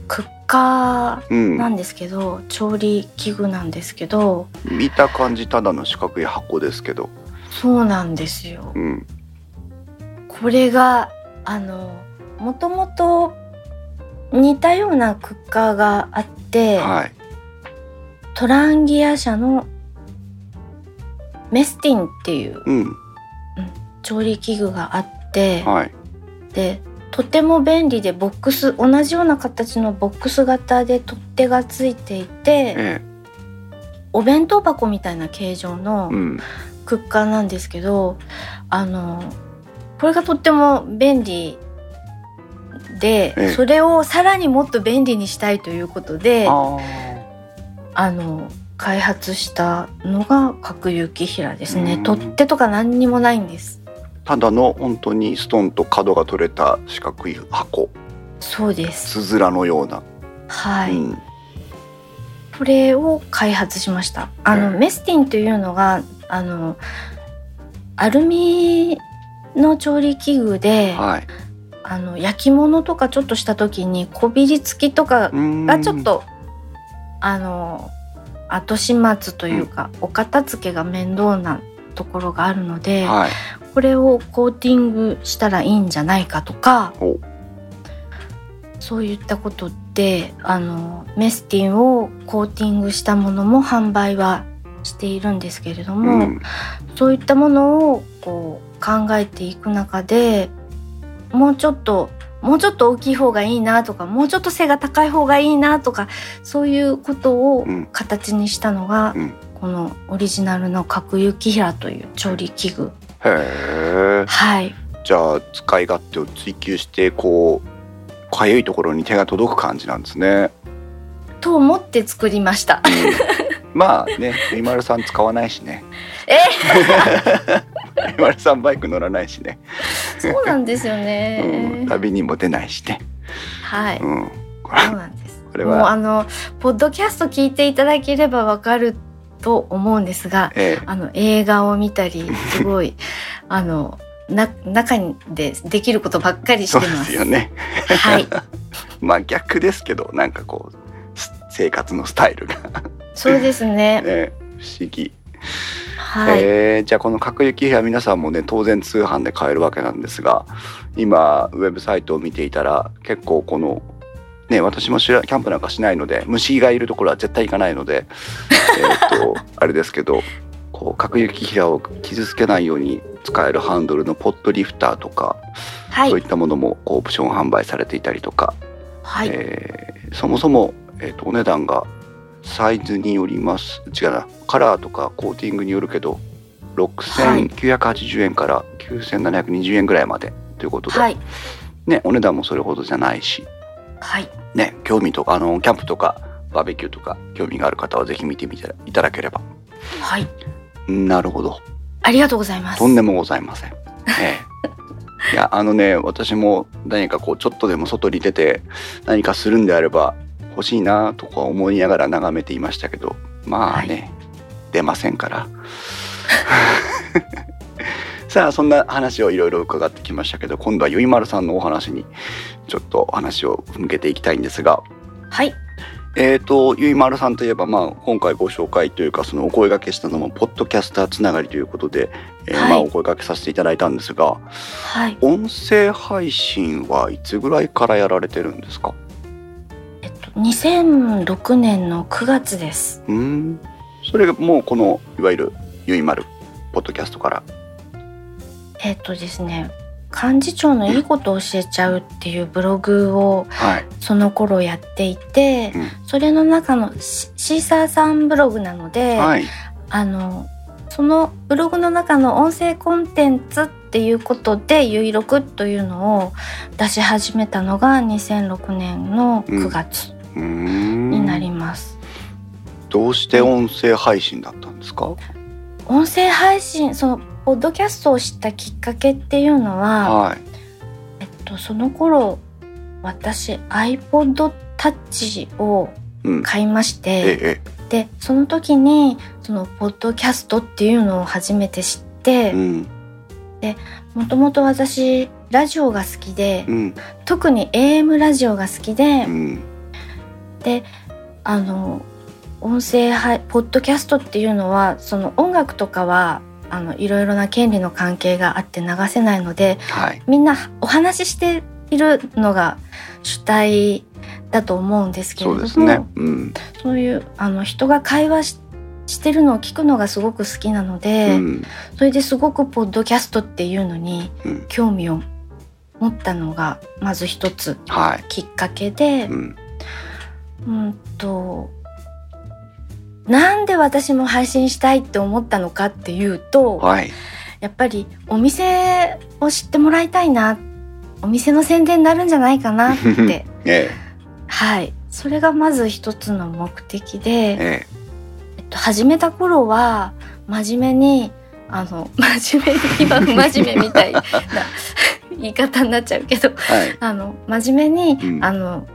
Speaker 2: クッカー
Speaker 1: うん
Speaker 2: な。んですけど、調理器具なんですけど
Speaker 1: 見た感じただの四角い箱ですけど、
Speaker 2: そうなんですよ
Speaker 1: うん、
Speaker 2: これがあのもともと似たようなクッカーがあって、
Speaker 1: はい。
Speaker 2: トランギア社のメスティンっていう
Speaker 1: うん。
Speaker 2: 調理器具があって、
Speaker 1: はい。
Speaker 2: でとても便利でボックス同じような形のボックス型で取っ手がついていて
Speaker 1: え
Speaker 2: お弁当箱みたいな形状の
Speaker 1: え。うん。
Speaker 2: クッカーなんですけどあのこれがとっても便利で、
Speaker 1: ええ
Speaker 2: それをさらにもっと便利にしたいということで
Speaker 1: あ
Speaker 2: あの開発したのが角幸平ですね
Speaker 1: うん
Speaker 2: 取っ手とか何にもないんです
Speaker 1: あ。ただの本当にストンと角が取れた四角い箱。
Speaker 2: そうです
Speaker 1: つづらのような。
Speaker 2: はい、
Speaker 1: うん。
Speaker 2: これを開発しましたあの、
Speaker 1: うん
Speaker 2: メスティンというのがあのアルミの調理器具で、
Speaker 1: はい。
Speaker 2: あの焼き物とかちょっとした時にこびりつきとかがちょっと、あの後始末というか、お片付けが面倒なところがあるので、
Speaker 1: はい。
Speaker 2: これをコーティングしたらいいんじゃないかとか
Speaker 1: お
Speaker 2: そういったことであのメスティンをコーティングしたものも販売はしているんですけれど
Speaker 1: う
Speaker 2: も、
Speaker 1: ん。
Speaker 2: そういったものをこう考えていく中でもうちょっともうちょっと大きい方がいいなとかもうちょっと背が高い方がいいなとかそういうことを
Speaker 1: うん
Speaker 2: 形にしたのが、
Speaker 1: うん
Speaker 2: このオリジナルの角幸平という調理器具
Speaker 1: へえ。
Speaker 2: はい
Speaker 1: じゃあ使い勝手を追求してこうかゆいところに手が届く感じなんですね。
Speaker 2: と思って作りました。
Speaker 1: うん、まあね、ゆいまるさん使わないしね。
Speaker 2: え？
Speaker 1: ゆいまるさんバイク乗らないしね。
Speaker 2: そうなんですよ
Speaker 1: うん、
Speaker 2: ね。
Speaker 1: 旅にも出ないしね。
Speaker 2: はい、
Speaker 1: うん、
Speaker 2: そうなんです。
Speaker 1: これ
Speaker 2: もう
Speaker 1: は、
Speaker 2: あのポッドキャスト聞いていただければわかると思うんですが、
Speaker 1: ええ、
Speaker 2: あの映画を見たりすごい あのな中でできることばっかりし
Speaker 1: そうで
Speaker 2: てます。
Speaker 1: すよね。
Speaker 2: はい、
Speaker 1: まあ逆ですけど、なんかこうす生活のスタイルが
Speaker 2: そうですね。
Speaker 1: ね、不思議。
Speaker 2: はい、
Speaker 1: えー。じゃあこの角行部屋皆さんもね当然通販で買えるわけなんですが今ウェブサイトを見ていたら結構このね私もキャンプなんかしないので虫がいるところは絶対行かないので えっとあれですけどこう角行部屋を傷つけないように使えるハンドルのポットリフターとか、
Speaker 2: はい。
Speaker 1: そうい、ったものもこうオプション販売されていたりとか、
Speaker 2: はい、
Speaker 1: えーそもそも、えー、とお値段がサイズによります。違うな。カラーとかコーティングによるけど6980円から9720円ぐらいまで。ということで、
Speaker 2: はい、
Speaker 1: ね、お値段もそれほどじゃないし、
Speaker 2: はい、
Speaker 1: ね、興味とかあのキャンプとかバーベキューとか興味がある方はぜひ見てみていただければ。
Speaker 2: はい、
Speaker 1: なるほど。
Speaker 2: ありがとうございます。
Speaker 1: とんでもございません。ええ、いやあのね私も何かこうちょっとでも外に出て何かするんであれば欲しいなとか思いながら眺めていましたけどまあね、出ませんから。さあそんな話をいろいろ伺ってきましたけど今度はゆいまるさんのお話にちょっと話を向けていきたいんですが。
Speaker 2: はい、
Speaker 1: えー、とゆいまるさんといえば、まあ、今回ご紹介というかそのお声掛けしたのもポッドキャスターつながりということで、えー
Speaker 2: はい。
Speaker 1: まあ、お声掛けさせていただいたんですが
Speaker 2: はい、
Speaker 1: 音声配信はいつぐらいからやられてるんですか？
Speaker 2: えっと2006年の9月です。
Speaker 1: うーん。それがもうこのいわゆるゆいまるポッドキャストから。
Speaker 2: えっとですね、幹事長のいいことを教えちゃうっていうブログを
Speaker 1: はい、
Speaker 2: その頃やっていて、
Speaker 1: うん。
Speaker 2: それの中のシシーサーさんブログなので、
Speaker 1: はい、
Speaker 2: あのそのブログの中の音声コンテンツっていうことで「ゆいろく」というのを出し始めたのが2006年の9月。
Speaker 1: うーん
Speaker 2: になります。
Speaker 1: どうして音声配信だったんですか、
Speaker 2: 音声配信そのポッドキャストを知ったきっかけっていうのは、
Speaker 1: はい。
Speaker 2: えっと、その頃私 iPod Touch を
Speaker 1: うん。
Speaker 2: 買いまして、
Speaker 1: ええ
Speaker 2: でその時にそのポッドキャストっていうのを初めて知って
Speaker 1: ええうん。
Speaker 2: もともと私ラジオが好きで、
Speaker 1: うん。
Speaker 2: 特に AM ラジオが好きで、
Speaker 1: うん
Speaker 2: であの音声配ポッドキャストっていうのはその音楽とかはあのいろいろな権利の関係があって流せないので
Speaker 1: はい。
Speaker 2: みんなお話ししているのが主体だと思うんですけれ
Speaker 1: そ
Speaker 2: ども
Speaker 1: うですね。うん。
Speaker 2: そういうあの人が会話ししてるのを聞くのがすごく好きなの
Speaker 1: う
Speaker 2: で、
Speaker 1: ん。
Speaker 2: それですごくポッドキャストっていうのに
Speaker 1: うん。
Speaker 2: 興味を持ったのがまず一つ
Speaker 1: はい。
Speaker 2: きっかけで、
Speaker 1: うん。
Speaker 2: うんとなんで私も配信したいって思ったのかっていうと、
Speaker 1: はい。
Speaker 2: やっぱりお店を知ってもらいたいなお店の宣伝になるんじゃないかなって
Speaker 1: え
Speaker 2: はいそれがまず一つの目的
Speaker 1: え。
Speaker 2: で、
Speaker 1: え
Speaker 2: えっと、始めた頃は真面目にあの 真面目に今不 真面目みたいな言い方になっちゃうけど
Speaker 1: え。はい。
Speaker 2: あの真面目に、
Speaker 1: うん
Speaker 2: あの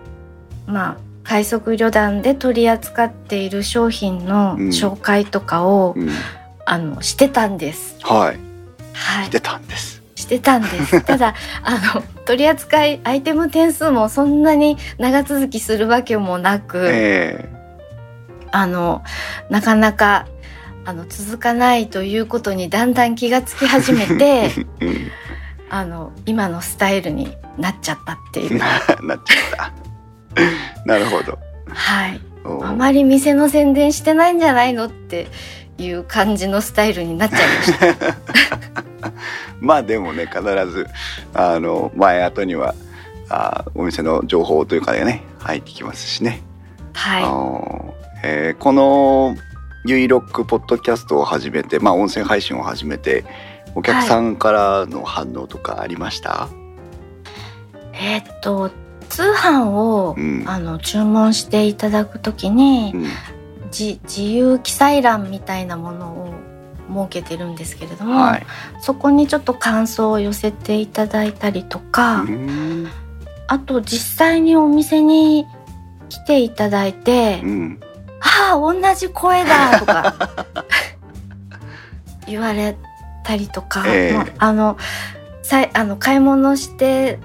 Speaker 2: まあ快速旅団で取り扱っている商品の
Speaker 1: うん
Speaker 2: 紹介とかを、
Speaker 1: うん。
Speaker 2: あのしてたんです。
Speaker 1: はい。
Speaker 2: はい
Speaker 1: してたんです。
Speaker 2: してたんです。ただ、あの、取り扱いアイテム点数もそんなに長続きするわけもなく、
Speaker 1: え
Speaker 2: あの、なかなか、あの、続かないということにだんだん気がつき始めて。あの、今のスタイルになっちゃったっていう。
Speaker 1: なっちゃった。なるほど。
Speaker 2: はい。
Speaker 1: お
Speaker 2: あまり店の宣伝してないんじゃないのっていう感じのスタイルになっちゃいました。
Speaker 1: まあでもね必ずあの前後にはあお店の情報というかね入ってきますしね。あ
Speaker 2: は
Speaker 1: のえーこのゆいロックポッドキャストを始めて、まあ、音声配信を始めてお客さんからの反応とかありました、
Speaker 2: い。えーっと、通販を、
Speaker 1: うん。
Speaker 2: あの、注文していただくときに、
Speaker 1: うん。
Speaker 2: じ自由記載欄みたいなものを設けてるんですけれども、
Speaker 1: はい、
Speaker 2: そこにちょっと感想を寄せていただいたりとか、
Speaker 1: うん。
Speaker 2: あと実際にお店に来ていただいて
Speaker 1: うん「
Speaker 2: ああ同じ声だ!」とか 言われたりとか、
Speaker 1: ええ。
Speaker 2: もうあのさいあの買い物して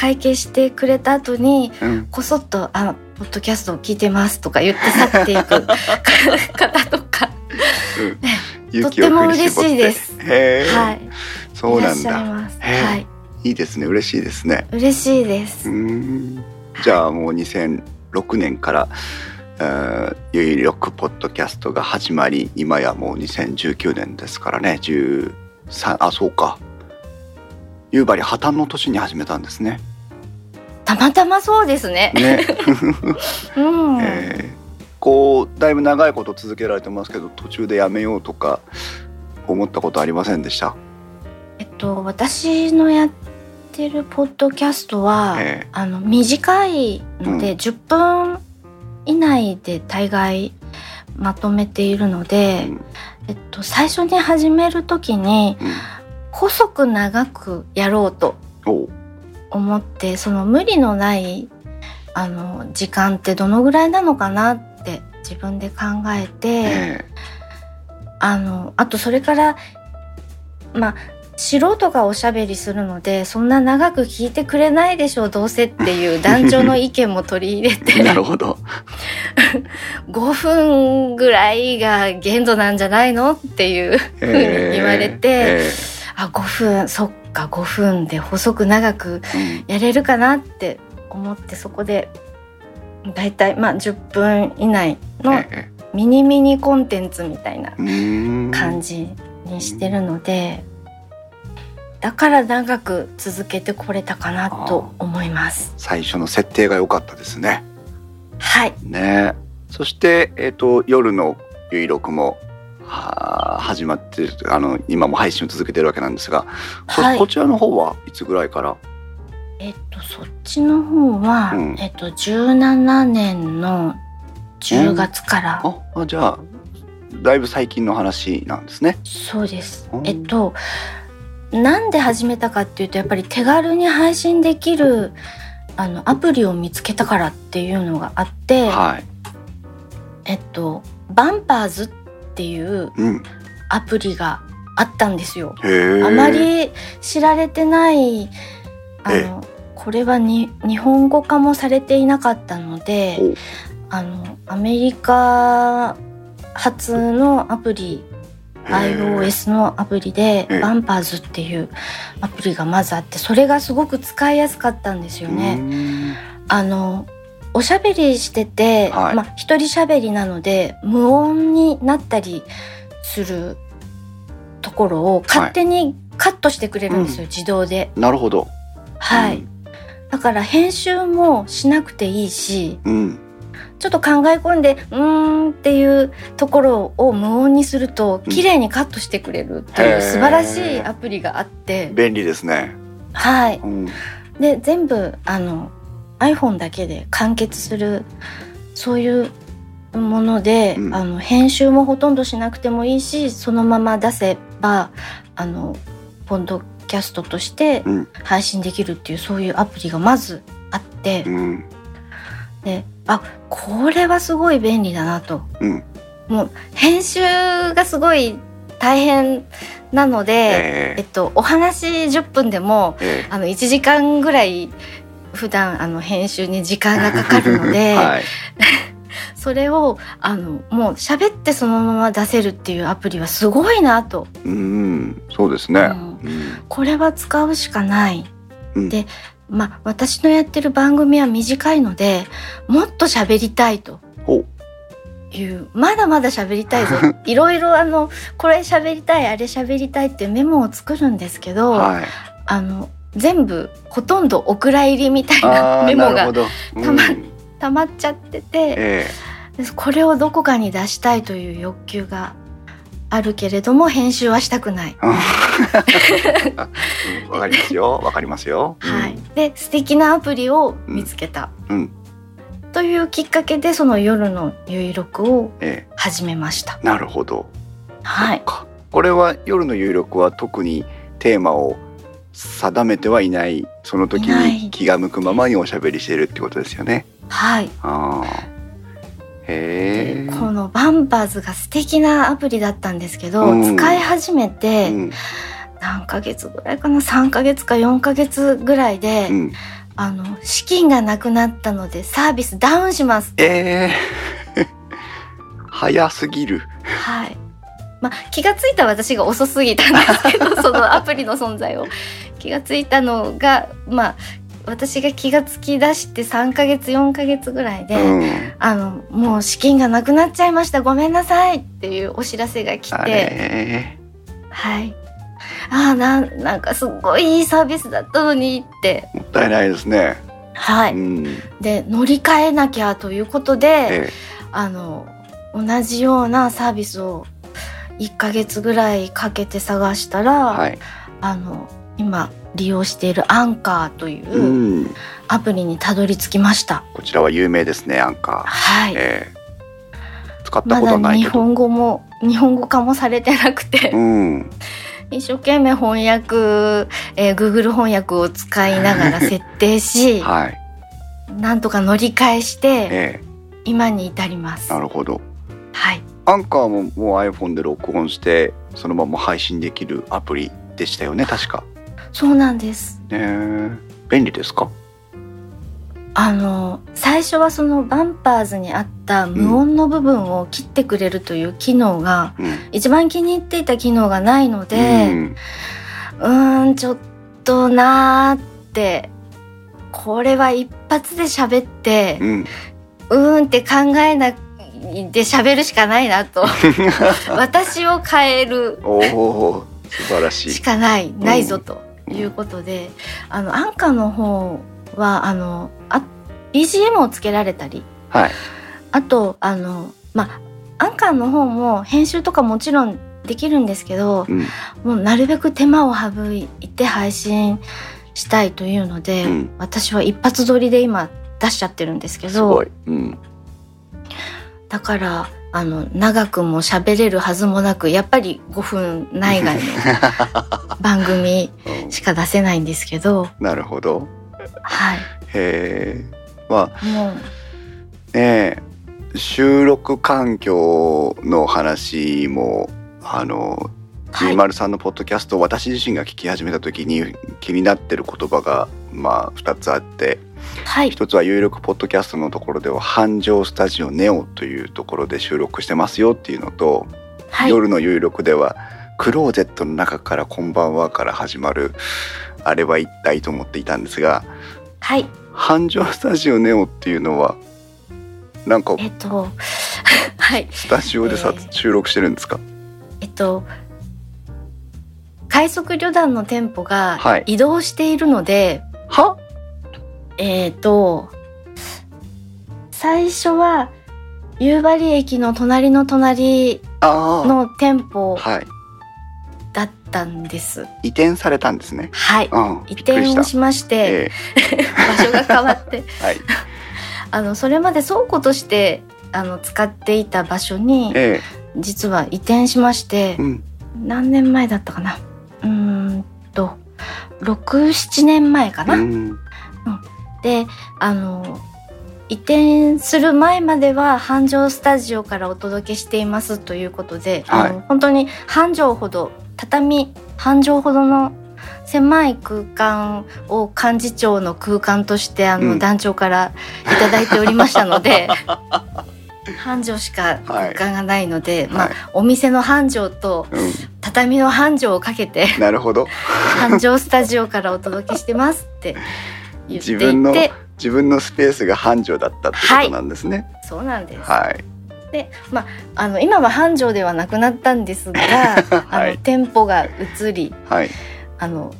Speaker 2: 会計してくれた後に
Speaker 1: うん。
Speaker 2: こそっと「あポッドキャストを聞いてます」とか言って去っていく 方とか。
Speaker 1: 勇気
Speaker 2: とっても嬉しいです。はい、
Speaker 1: そうなんだ。
Speaker 2: ます。
Speaker 1: へえ。
Speaker 2: はい、
Speaker 1: いいですね。嬉しいですね。
Speaker 2: 嬉しいです。
Speaker 1: うん。じゃあもう2006年からえーゆいロックポッドキャストが始まり今やもう2019年ですからね。13あそうか。夕張破綻の年に始めたんですね。
Speaker 2: たまたまそうですね。
Speaker 1: ね、
Speaker 2: うん。
Speaker 1: えーこうだいぶ長いこと続けられてますけど途中でやめようとか思ったことありませんでした？
Speaker 2: えっと私のやってるポッドキャストは、
Speaker 1: ええ
Speaker 2: あの短いので、
Speaker 1: う
Speaker 2: 10分以内で大概まとめているので、
Speaker 1: うん
Speaker 2: えっと最初に始める時に細く長くやろうと思ってその無理のないあの時間ってどのぐらいなのかなって自分で考えて、
Speaker 1: え
Speaker 2: あのあとそれからまあ素人がおしゃべりするのでそんな長く聞いてくれないでしょうどうせっていう男女の意見も取り入れ
Speaker 1: え
Speaker 2: て
Speaker 1: なるほど。
Speaker 2: 5分ぐらいが限度なんじゃないのっていう
Speaker 1: ふ
Speaker 2: うに言われて
Speaker 1: え
Speaker 2: あ5分そっか5分で細く長く
Speaker 1: え
Speaker 2: やれるかなって思ってそこでだいたいまあ10分以内
Speaker 1: うん
Speaker 2: の
Speaker 1: え
Speaker 2: ミニミニコンテンツみたいな感じにしてるので、だから長く続けてこれたかなと思います。
Speaker 1: 最初の設定が良かったですね。
Speaker 2: はい、
Speaker 1: ね。そして、えっと夜のゆいろくもは始まってあの今も配信を続けてるわけなんですが、こ
Speaker 2: はい
Speaker 1: こちらの方はいつぐらいから？
Speaker 2: えっとそっちの方は、
Speaker 1: うん
Speaker 2: えっと17年の10月から、
Speaker 1: ああじゃあだいぶ最近の話なんですね。
Speaker 2: そうです
Speaker 1: うん。
Speaker 2: えっとなんで始めたかっていうとやっぱり手軽に配信できるあのアプリを見つけたからっていうのがあって、
Speaker 1: はい。
Speaker 2: えっとバンパーズっていう
Speaker 1: うん。
Speaker 2: アプリがあったんですよ。
Speaker 1: へえ。
Speaker 2: あまり知られてないあ
Speaker 1: え
Speaker 2: のこれはに日本語化もされていなかったので
Speaker 1: お
Speaker 2: あのアメリカ発のアプリ iOS のアプリで
Speaker 1: ええ
Speaker 2: バンパーズっていうアプリがまずあってそれがすごく使いやすかったんですよ
Speaker 1: う
Speaker 2: ね。
Speaker 1: ん
Speaker 2: あのおしゃべりしてて、
Speaker 1: はい
Speaker 2: まあ一人しゃべりなので無音になったりするところを勝手にカットしてくれるんですよ、自動で。
Speaker 1: なるほど。
Speaker 2: はい、だから編集もしなくていいし
Speaker 1: うん。
Speaker 2: ちょっと考え込んでうーんっていうところを無音にすると
Speaker 1: うん
Speaker 2: 綺麗にカットしてくれるって
Speaker 1: へー
Speaker 2: いう素晴らしいアプリがあって、
Speaker 1: 便利ですね。
Speaker 2: はい
Speaker 1: うん。
Speaker 2: で全部あの iPhone だけで完結するそういうもので、
Speaker 1: うん。
Speaker 2: あの編集もほとんどしなくてもいいしそのまま出せばあのポッドキャストとして
Speaker 1: うん。
Speaker 2: 配信できるっていうそういうアプリがまずあって、
Speaker 1: うん。
Speaker 2: であこれはすごい便利だなと。
Speaker 1: うん。
Speaker 2: もう編集がすごい大変なので、
Speaker 1: え
Speaker 2: え。っと、お話10分でも
Speaker 1: ええ。
Speaker 2: あの1時間ぐらい普段あの編集に時間がかかるので、
Speaker 1: はい。
Speaker 2: それをあのもう喋ってそのまま出せるっていうアプリはすごいなと
Speaker 1: うん。そうですね。
Speaker 2: う
Speaker 1: うんん。
Speaker 2: これは使うしかない。
Speaker 1: うん
Speaker 2: でまあ私のやってる番組は短いのでもっと喋りたいと
Speaker 1: ほ
Speaker 2: いうまだまだ喋りたいぞ いろいろあのこれ喋りたいあれ喋りたいっていうメモを作るんですけ
Speaker 1: う。
Speaker 2: ど、
Speaker 1: はい。
Speaker 2: あの全部ほとんどお蔵入りみたい
Speaker 1: あ
Speaker 2: な
Speaker 1: あ、
Speaker 2: メモが。たま
Speaker 1: うん
Speaker 2: 溜まっちゃってて、
Speaker 1: え
Speaker 2: でこれをどこかに出したいという欲求があるけれども編集はしたくない。
Speaker 1: えうんわかりますよ。わかりますよ。
Speaker 2: はい、で素敵なアプリを見つけた、
Speaker 1: うん。
Speaker 2: というきっかけでその夜の有力を
Speaker 1: え
Speaker 2: 始めました。
Speaker 1: えなるほど。
Speaker 2: はい
Speaker 1: これは夜の有力は特にテーマを定めてはいないその時に気が向くままにおしゃべりしてるってことですよね。
Speaker 2: はい、
Speaker 1: ああ。へえ。
Speaker 2: このバンパーズが素敵なアプリだったんですけど、
Speaker 1: うん
Speaker 2: 使い始めて
Speaker 1: うん
Speaker 2: 何ヶ月ぐらいかな？3ヶ月か4ヶ月ぐらいで、
Speaker 1: うん。
Speaker 2: あの資金がなくなったのでサービスダウンします
Speaker 1: ええ 早すぎる。
Speaker 2: はい。まあ、気がついた私が遅すぎたんですけど、そのアプリの存在を。気がついたのが、まあ、私が気がつき出して3ヶ月、4ヶ月ぐらいで、
Speaker 1: うん。
Speaker 2: あの、もう資金がなくなっちゃいました。ごめんなさいっていうお知らせが来
Speaker 1: あ
Speaker 2: て、
Speaker 1: れ
Speaker 2: はい。ああ、なん、なんかすっごいいいサービスだったのにって。
Speaker 1: もったいないですね。
Speaker 2: はい。
Speaker 1: うん。
Speaker 2: で、乗り換えなきゃということで、
Speaker 1: え
Speaker 2: あの同じようなサービスを1ヶ月ぐらいかけて探したら、
Speaker 1: えはい。
Speaker 2: あの今利用しているアンカーといううんアプリにたどり着きました。
Speaker 1: こちらは有名ですね、アンカー。
Speaker 2: はい。
Speaker 1: ええ使った
Speaker 2: ま
Speaker 1: ことないけど。
Speaker 2: 本語も日本語化もされてなくて、
Speaker 1: うん。
Speaker 2: 一生懸命翻訳、えー Google 翻訳を使いながら 設定し、
Speaker 1: はい。
Speaker 2: なんとか乗り換えして
Speaker 1: え
Speaker 2: 今に至ります
Speaker 1: え。なるほど。
Speaker 2: はい。
Speaker 1: アンカーももう iPhone で録音してそのまま配信できるアプリでしたよね確か。
Speaker 2: そうなんです。
Speaker 1: ねえ便利ですか？
Speaker 2: あの最初はそのバンパーズにあった無音の部分を切ってくれるという機能が、
Speaker 1: うん。
Speaker 2: 一番気に入っていた機能がないの
Speaker 1: う
Speaker 2: で
Speaker 1: ん
Speaker 2: うーんちょっとなーってこれは一発で喋って
Speaker 1: うん。
Speaker 2: うーんって考えないで喋るしかないなと 私を変える
Speaker 1: 素晴らしい
Speaker 2: し。かないないぞということで、あのアンカーの方はあのあ BGM をつけられたり
Speaker 1: はい。
Speaker 2: あとあのまあアンカーの方も編集とかもちろんできるんですけど
Speaker 1: うん。
Speaker 2: もうなるべく手間を省いて配信したいというので、
Speaker 1: うん
Speaker 2: 私は一発撮りで今出しちゃってるんですけど
Speaker 1: すごい。うん。
Speaker 2: だからあの長くも喋れるはずもなくやっぱり5分内外の 番組
Speaker 1: うん
Speaker 2: しか出せないんですけど。
Speaker 1: なるほど。
Speaker 2: はい。
Speaker 1: へえ。まあ
Speaker 2: もう。
Speaker 1: ねえ収録環境の話もあの
Speaker 2: はい。
Speaker 1: 203さんのポッドキャストを私自身が聞き始めた時に気になってる言葉がまあ2つあって
Speaker 2: はい。
Speaker 1: 一つは有力ポッドキャストのところでは繁盛スタジオネオというところで収録してますよっていうのと
Speaker 2: はい。
Speaker 1: 夜の有力ではクローゼットの中からこんばんはから始まるあれは一体と思っていたんですが
Speaker 2: はい。
Speaker 1: 繁盛スタジオネオっていうのはなんか
Speaker 2: えっと はい。
Speaker 1: スタジオでさ、
Speaker 2: えー
Speaker 1: 収録してるんですか？
Speaker 2: えっと快速旅団の店舗が
Speaker 1: はい。
Speaker 2: 移動しているので、
Speaker 1: は？
Speaker 2: えっと最初は夕張駅の隣の隣
Speaker 1: あ
Speaker 2: の店舗だったんです。
Speaker 1: 移転されたんですね。
Speaker 2: はい。
Speaker 1: うん
Speaker 2: 移転をしまして、
Speaker 1: え
Speaker 2: 場所が変わって、
Speaker 1: え はい。
Speaker 2: あのそれまで倉庫としてあの使っていた場所に
Speaker 1: え
Speaker 2: 実は移転しまして
Speaker 1: え、うん。
Speaker 2: 何年前だったかな。うーんと六七年前かな。
Speaker 1: うん
Speaker 2: で、あの移転する前までは繁盛スタジオからお届けしていますということで、
Speaker 1: はい。
Speaker 2: あの本当に繁盛ほど畳繁盛ほどの狭い空間を幹事長の空間としてあの、
Speaker 1: うん。
Speaker 2: 団長からいただいておりましたので 繁盛しか空間がないので、まあ、
Speaker 1: はい
Speaker 2: お店の繁盛と
Speaker 1: う
Speaker 2: 畳の繁盛をかけて
Speaker 1: んなるほど。
Speaker 2: 繁盛スタジオからお届けしてますって言っていて。
Speaker 1: 自分の自分のスペースが繁盛だったってことなんですね。
Speaker 2: そうなんです。
Speaker 1: はい。
Speaker 2: で、まあ、あの今は繁盛ではなくなったんですが、あ
Speaker 1: はい。
Speaker 2: の店舗が移り
Speaker 1: はい。
Speaker 2: あの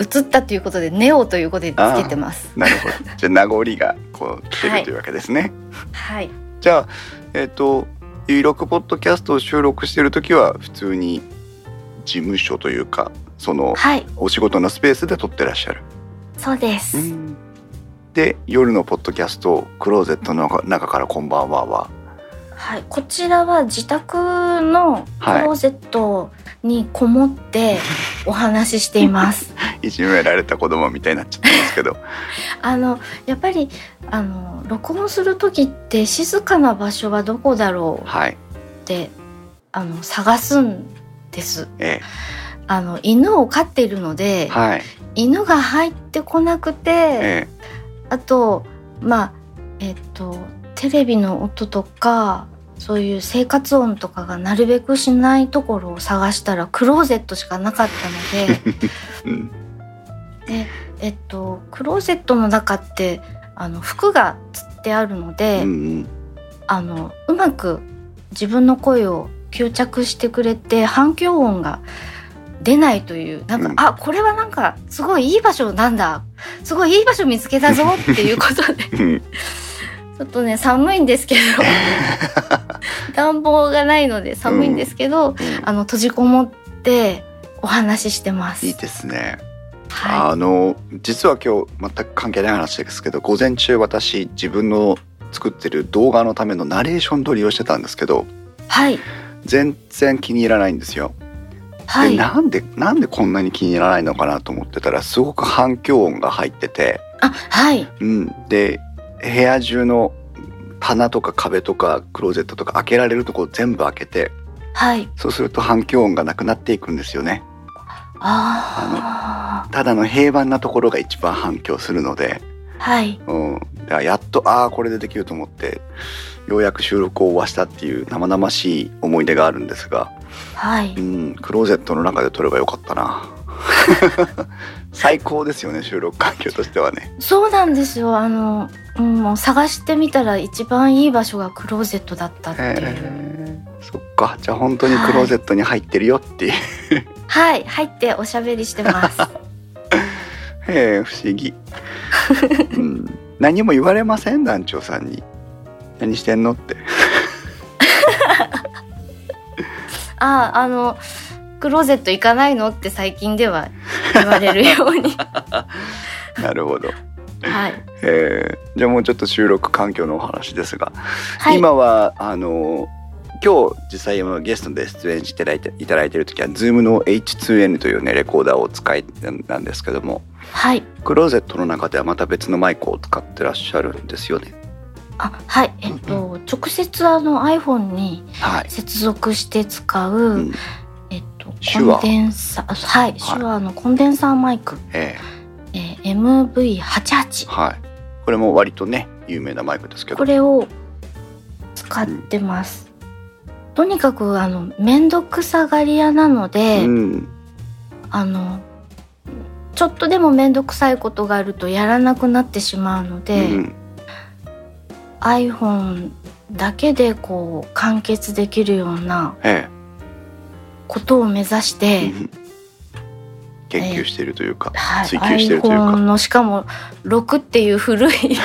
Speaker 2: 移ったということでネオということでつけてます。
Speaker 1: なるほど。じゃあ名残がこう来て
Speaker 2: はい
Speaker 1: るというわけですね、
Speaker 2: はい、
Speaker 1: じゃあえっ、と有力ポッドキャストを収録してる時は普通に事務所というかその
Speaker 2: はい、
Speaker 1: お仕事のスペースで撮ってらっしゃる、
Speaker 2: そうです。
Speaker 1: で夜のポッドキャスト「クローゼットの中からこんばんは」は。
Speaker 2: はい、こちらは自宅のク
Speaker 1: はい。
Speaker 2: ローゼットにこもって お話ししています。
Speaker 1: いじめられた子供みたいになっちゃってますけど。
Speaker 2: あのやっぱりあの録音する時って静かな場所はどこだろう
Speaker 1: はい。
Speaker 2: ってあの探すんです。
Speaker 1: え
Speaker 2: あの犬を飼っているの
Speaker 1: え
Speaker 2: で、
Speaker 1: はい
Speaker 2: 犬が入ってこなくて、
Speaker 1: え
Speaker 2: あとまあえっとテレビの音とかそういう生活音とかがなるべくしないところを探したらクローゼットしかなかったので
Speaker 1: え うん。
Speaker 2: でえっとクローゼットの中ってあの服がつってあるので、
Speaker 1: うんうん。
Speaker 2: あのうまく自分の声を吸着してくれて反響音が出ないというなんか、
Speaker 1: うん。
Speaker 2: あこれはなんかすごいいい場所なんだ。すごいいい場所見つけたぞっていうことで。
Speaker 1: うん。
Speaker 2: ちょっとね寒いんですけど。暖房がないので寒いんですけど、あの閉じこもってお話ししてます。
Speaker 1: いいですね。
Speaker 2: は
Speaker 1: あの実は今日全く関係ない話ですけど午前中私自分の作ってる動画のためのナレーション撮りをしてたんですけど
Speaker 2: いはい。
Speaker 1: 全然気に入らないんですよ。
Speaker 2: はい。
Speaker 1: でなんでなんでこんなに気に入らないのかなと思ってたらすごく反響音が入ってて、
Speaker 2: あはい。
Speaker 1: うん、で部屋中の棚とか壁とかクローゼットとか開けられるとこ全部開けて
Speaker 2: はい。
Speaker 1: そうすると反響音がなくなっていくんですよね。
Speaker 2: あ
Speaker 1: ただの平板なところが一番反響するので、
Speaker 2: あはい。
Speaker 1: うん、やっとああこれでできると思ってようやく収録を終わしたっていう生々しい思い出があるんですが、
Speaker 2: はい。
Speaker 1: うん、クローゼットの中で撮ればよかったな。最高ですよね収録環境としてはね。
Speaker 2: そうなんですよ。あの、うん、もう探してみたら一番いい場所がクローゼットだったっていう、
Speaker 1: へー。そっか。じゃあ本当にクローゼットに入ってるよっていう、
Speaker 2: はい。入っておしゃべりしてます。
Speaker 1: へえ不思議、うん、何も言われません？団長さんに。何してんのって
Speaker 2: ああのクローゼット行かないのって最近では言われるように。
Speaker 1: なるほど。
Speaker 2: はい、
Speaker 1: えーじゃあもうちょっと収録環境のお話ですが、
Speaker 2: はい、
Speaker 1: 今はあの今日実際今ゲストで出演していただいていただいている時は Zoom の H2N というねレコーダーを使いなんですけども。
Speaker 2: はい。
Speaker 1: クローゼットの中ではまた別のマイクを使ってらっしゃるんですよね。
Speaker 2: あはいえっと直接あの iPhone に
Speaker 1: はい。
Speaker 2: 接続して使う、
Speaker 1: うん。
Speaker 2: えっとコンデンサーはい手話のコンデンサーマイク、
Speaker 1: え
Speaker 2: え。ー MV88
Speaker 1: ーはい。これも割とね有名なマイクですけど。
Speaker 2: これを使ってます。とにかくあの面倒くさがり屋なので、
Speaker 1: うん。
Speaker 2: あのちょっとでも面倒くさいことがあるとやらなくなってしまうので、
Speaker 1: うん
Speaker 2: iPhone だけでこう完結できるような
Speaker 1: え
Speaker 2: ことを目指し
Speaker 1: え
Speaker 2: て、
Speaker 1: 研究しているというか、
Speaker 2: はい、
Speaker 1: 追求してるというか。
Speaker 2: のしかも6っていう古い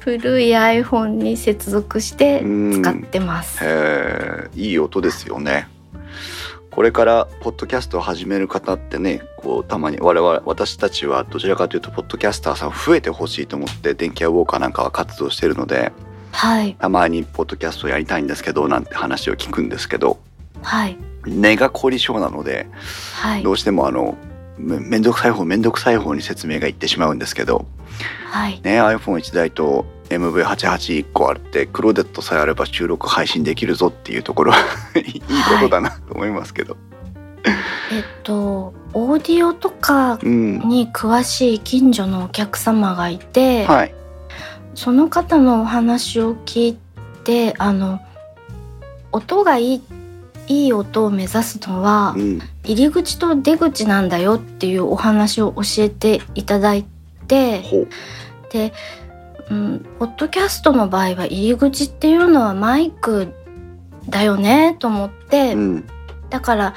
Speaker 2: 古い iPhone に接続して使ってます。
Speaker 1: いい音ですよねこれからポッドキャストを始める方ってねこうたまに我々私たちはどちらかというとポッドキャスターさん増えてほしいと思って電気屋ウォーカーなんかは活動してるので
Speaker 2: はい。
Speaker 1: たまにポッドキャストやりたいんですけどなんて話を聞くんですけど
Speaker 2: はい。
Speaker 1: 根が凝り性なので
Speaker 2: はい。
Speaker 1: どうしてもあのめめんどくさい方めんどくさい方に説明がいってしまうんですけど
Speaker 2: はい。
Speaker 1: ね iPhone1 台と MV881 個あってクローデットさえあれば収録配信できるぞっていうところ いいことだなと思いますけど、
Speaker 2: えっとオーディオとか
Speaker 1: うん
Speaker 2: に詳しい近所のお客様がいて、
Speaker 1: はい。
Speaker 2: その方のお話を聞いてあの音がいいいい音を目指すのは
Speaker 1: うん。
Speaker 2: 入り口と出口なんだよっていうお話を教えていただいてで、うん、ポッドキャストの場合は入り口っていうのはマイクだよねと思って、
Speaker 1: うん。
Speaker 2: だから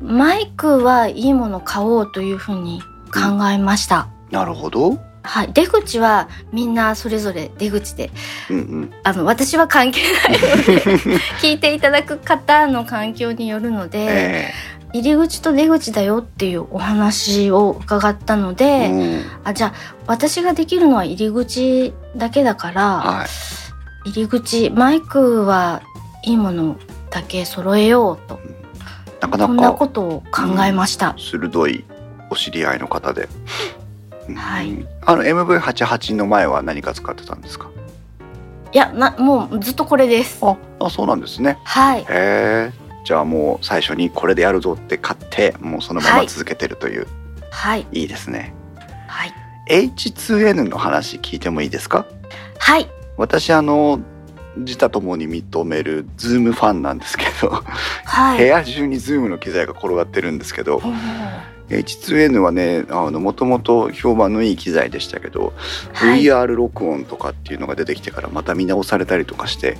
Speaker 2: マイクはいいもの買おうというふうに考えました。
Speaker 1: なるほど。
Speaker 2: はい、出口はみんなそれぞれ出口で。
Speaker 1: うんうん。
Speaker 2: あの私は関係ない。の で聞いていただく方の環境によるので、
Speaker 1: え
Speaker 2: 入り口と出口だよっていうお話を伺ったの
Speaker 1: え
Speaker 2: で、
Speaker 1: うん。
Speaker 2: あじゃあ私ができるのは入り口だけだから、
Speaker 1: はい。
Speaker 2: 入り口マイクはいいものだけ揃えようと
Speaker 1: なかな
Speaker 2: そんな
Speaker 1: か
Speaker 2: ことを考えました。
Speaker 1: 鋭いお知り合いの方で、うん。
Speaker 2: はい。
Speaker 1: あの MV88 の前は何か使ってたんですか？
Speaker 2: いやなもうずっとこれです。
Speaker 1: ああそうなんですね。
Speaker 2: はい。
Speaker 1: へえじゃあもう最初にこれでやるぞって買ってもうそのまま続けてるという、
Speaker 2: はい。
Speaker 1: い、いですね。
Speaker 2: はい。
Speaker 1: H2N の話聞いてもいいですか？
Speaker 2: はい。
Speaker 1: 私あの自他ともに認めるズームファンなんですけど、
Speaker 2: はい。
Speaker 1: 部屋中にズームの機材が転がってるんですけど
Speaker 2: おー
Speaker 1: H2N はねあのもともと評判のいい機材でしたけど、
Speaker 2: はい。
Speaker 1: VR 録音とかっていうのが出てきてからまた見直されたりとかして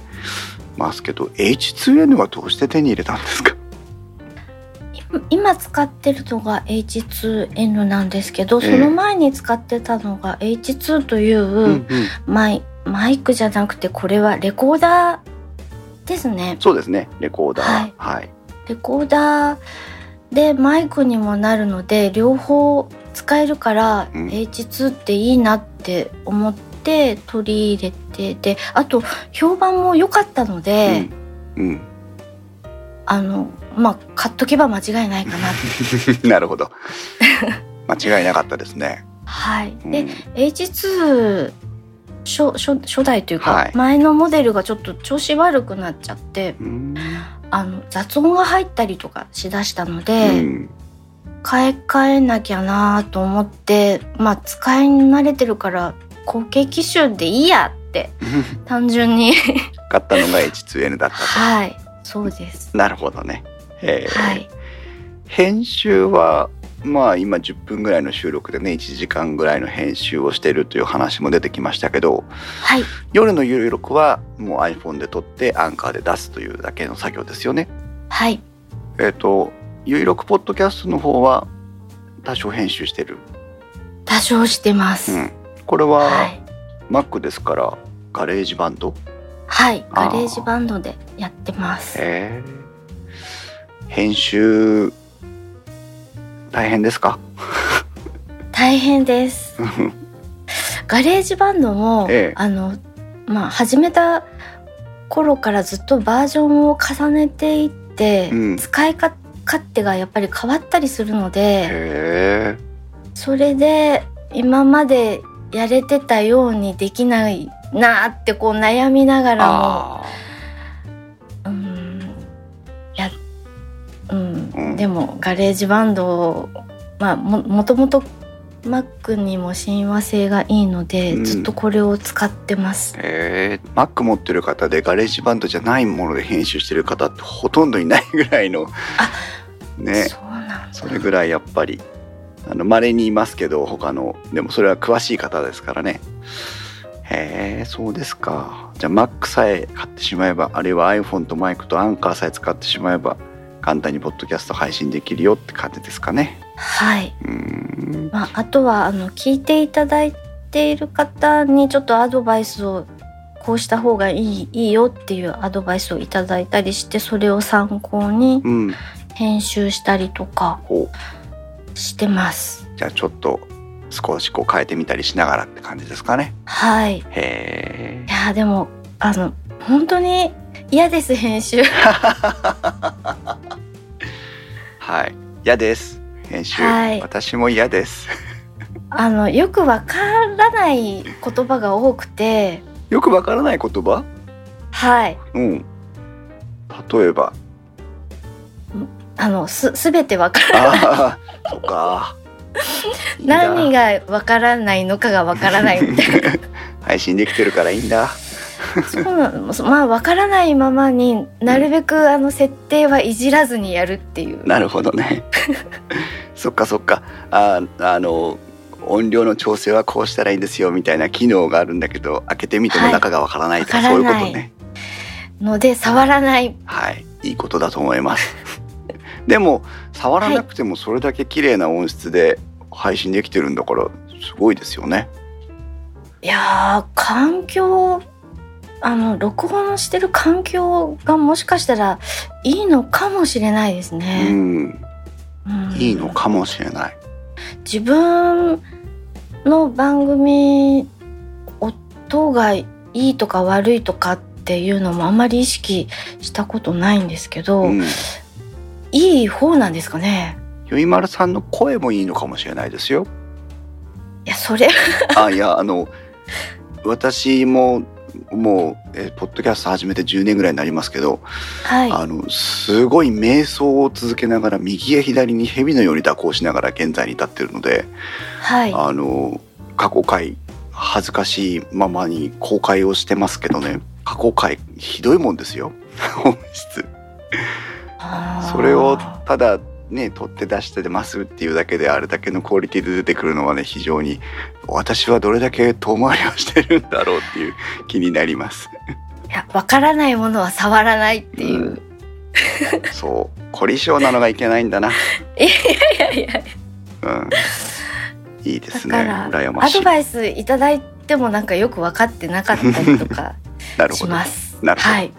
Speaker 1: ますけど H2N はどうして手に入れたんですか？
Speaker 2: 今使ってるのが H2N なんですけど、
Speaker 1: ええ。
Speaker 2: その前に使ってたのが H2 といううんマイ,、マイクじゃなくてこれはレコーダーですね。
Speaker 1: そうですね。レコーダー。
Speaker 2: はい。
Speaker 1: はい、
Speaker 2: レコーダーでマイクにもなるので両方使えるから
Speaker 1: うん。
Speaker 2: H2 っていいなって思って取り入れてであと評判も良かったので、
Speaker 1: うん。うん。
Speaker 2: あのまあ買っとけば間違いないかな。
Speaker 1: なるほど。間違いなかったですね、
Speaker 2: はい、
Speaker 1: うん。
Speaker 2: で H2 初初初代というか、
Speaker 1: はい。
Speaker 2: 前のモデルがちょっと調子悪くなっちゃって
Speaker 1: うん。
Speaker 2: あの雑音が入ったりとかしだしたので、
Speaker 1: うん。
Speaker 2: 買い替えなきゃなと思ってまあ使い慣れてるから後継機種でいいやって 単純に。
Speaker 1: 買ったのが H2N だったと、
Speaker 2: はいそうです。
Speaker 1: なるほどね、えー。
Speaker 2: はい。
Speaker 1: 編集はまあ今10分ぐらいの収録でね1時間ぐらいの編集をしてるという話も出てきましたけど
Speaker 2: はい。
Speaker 1: 夜の有録はもう iPhone で撮ってアンカーで出すというだけの作業ですよね。
Speaker 2: はい。
Speaker 1: えっ、と有録ポッドキャストの方は多少編集してる。
Speaker 2: 多少してます、
Speaker 1: うん、これ
Speaker 2: は
Speaker 1: はい。Mac ですからガレージバンド。
Speaker 2: はいガレージバンドでやってます。
Speaker 1: へー。編集大変ですか？
Speaker 2: 大変です。ガレージバンドも、
Speaker 1: ええ。
Speaker 2: あのまあ始めた頃からずっとバージョンを重ねていって、
Speaker 1: うん。
Speaker 2: 使いか勝手がやっぱり変わったりするので。それで今までやれてたようにできないなってこう悩みながらも
Speaker 1: あ
Speaker 2: うんやうん、
Speaker 1: うん。
Speaker 2: でもガレージバンドをまあももともと Mac にも親和性がいいので、
Speaker 1: うん。
Speaker 2: ずっとこれを使ってます。
Speaker 1: えー、Mac 持ってる方でガレージバンドじゃないもので編集してる方ってほとんどいないぐらいのね。
Speaker 2: そうなんだ。
Speaker 1: それぐらいやっぱりあの稀にいますけど他の。でもそれは詳しい方ですからね。へえそうですか。じゃあ Mac さえ買ってしまえばあるいは iPhone とマイクとアンカーさえ使ってしまえば簡単にポッドキャスト配信できるよって感じですかね。
Speaker 2: はい。
Speaker 1: うーん。
Speaker 2: まあ、あとはあの聞いていただいている方にちょっとアドバイスをこうした方がいいいいよっていうアドバイスをいただいたりしてそれを参考に
Speaker 1: うん。
Speaker 2: 編集したりとか。
Speaker 1: お
Speaker 2: してます。
Speaker 1: じゃあちょっと少しこう変えてみたりしながらって感じですかね。
Speaker 2: はい。い
Speaker 1: へえ
Speaker 2: やでもあの本当に嫌です編集。
Speaker 1: はい。嫌です編集、
Speaker 2: はい。
Speaker 1: 私も嫌です。
Speaker 2: あのよくわからない言葉が多くて、
Speaker 1: よくわからない言葉？
Speaker 2: はい。
Speaker 1: うん。例えば
Speaker 2: あのすすべてわからない。
Speaker 1: ああそうか。
Speaker 2: 何がわからないのかがわからないみたいな。
Speaker 1: 配信できてるからいいんだ
Speaker 2: そうなの。まあわからないままになるべくあの設定はいじらずにやるっていう。
Speaker 1: なるほどね。そっかそっか。ああの音量の調整はこうしたらいいんですよみたいな機能があるんだけど開けてみても中がわからないとか、
Speaker 2: はい
Speaker 1: そういうことね。
Speaker 2: ので触らない。
Speaker 1: はい。いいことだと思いますでも触らなくてもそれだけ綺麗な音質で配信できてるんだからすごいですよね。
Speaker 2: いやー環境あの録音してる環境がもしかしたらいいのかもしれないです
Speaker 1: う
Speaker 2: ね。
Speaker 1: ん
Speaker 2: うん。
Speaker 1: いいのかもしれない。
Speaker 2: 自分の番組音がいいとか悪いとかっていうのもあんまり意識したことないんですけど、
Speaker 1: うん
Speaker 2: いい方なんですかね？
Speaker 1: ゆいまるさんの声もいいのかもしれないですよ。
Speaker 2: いやそれ
Speaker 1: あいやあの私ももう、えーポッドキャスト始めて10年ぐらいになりますけど、
Speaker 2: はい。
Speaker 1: あのすごい瞑想を続けながら右へ左に蛇のように蛇行しながら現在に至ってるので、
Speaker 2: はい。
Speaker 1: あの過去回恥ずかしいままに公開をしてますけどね。過去回ひどいもんですよ。本質それをただね取って出してますっていうだけであれだけのクオリティで出てくるのはね非常に私はどれだけ遠回りをしてるんだろうっていう気になります。
Speaker 2: いやわからないものは触らないっていう、
Speaker 1: うんそう凝り性なのがいけないんだな。
Speaker 2: いやいやいや
Speaker 1: うん。いいですね
Speaker 2: だから
Speaker 1: 羨ましい。
Speaker 2: アドバイスいただいてもなんかよく分かってなかったりとかし
Speaker 1: なるほど。
Speaker 2: ます。
Speaker 1: なるほど。
Speaker 2: はい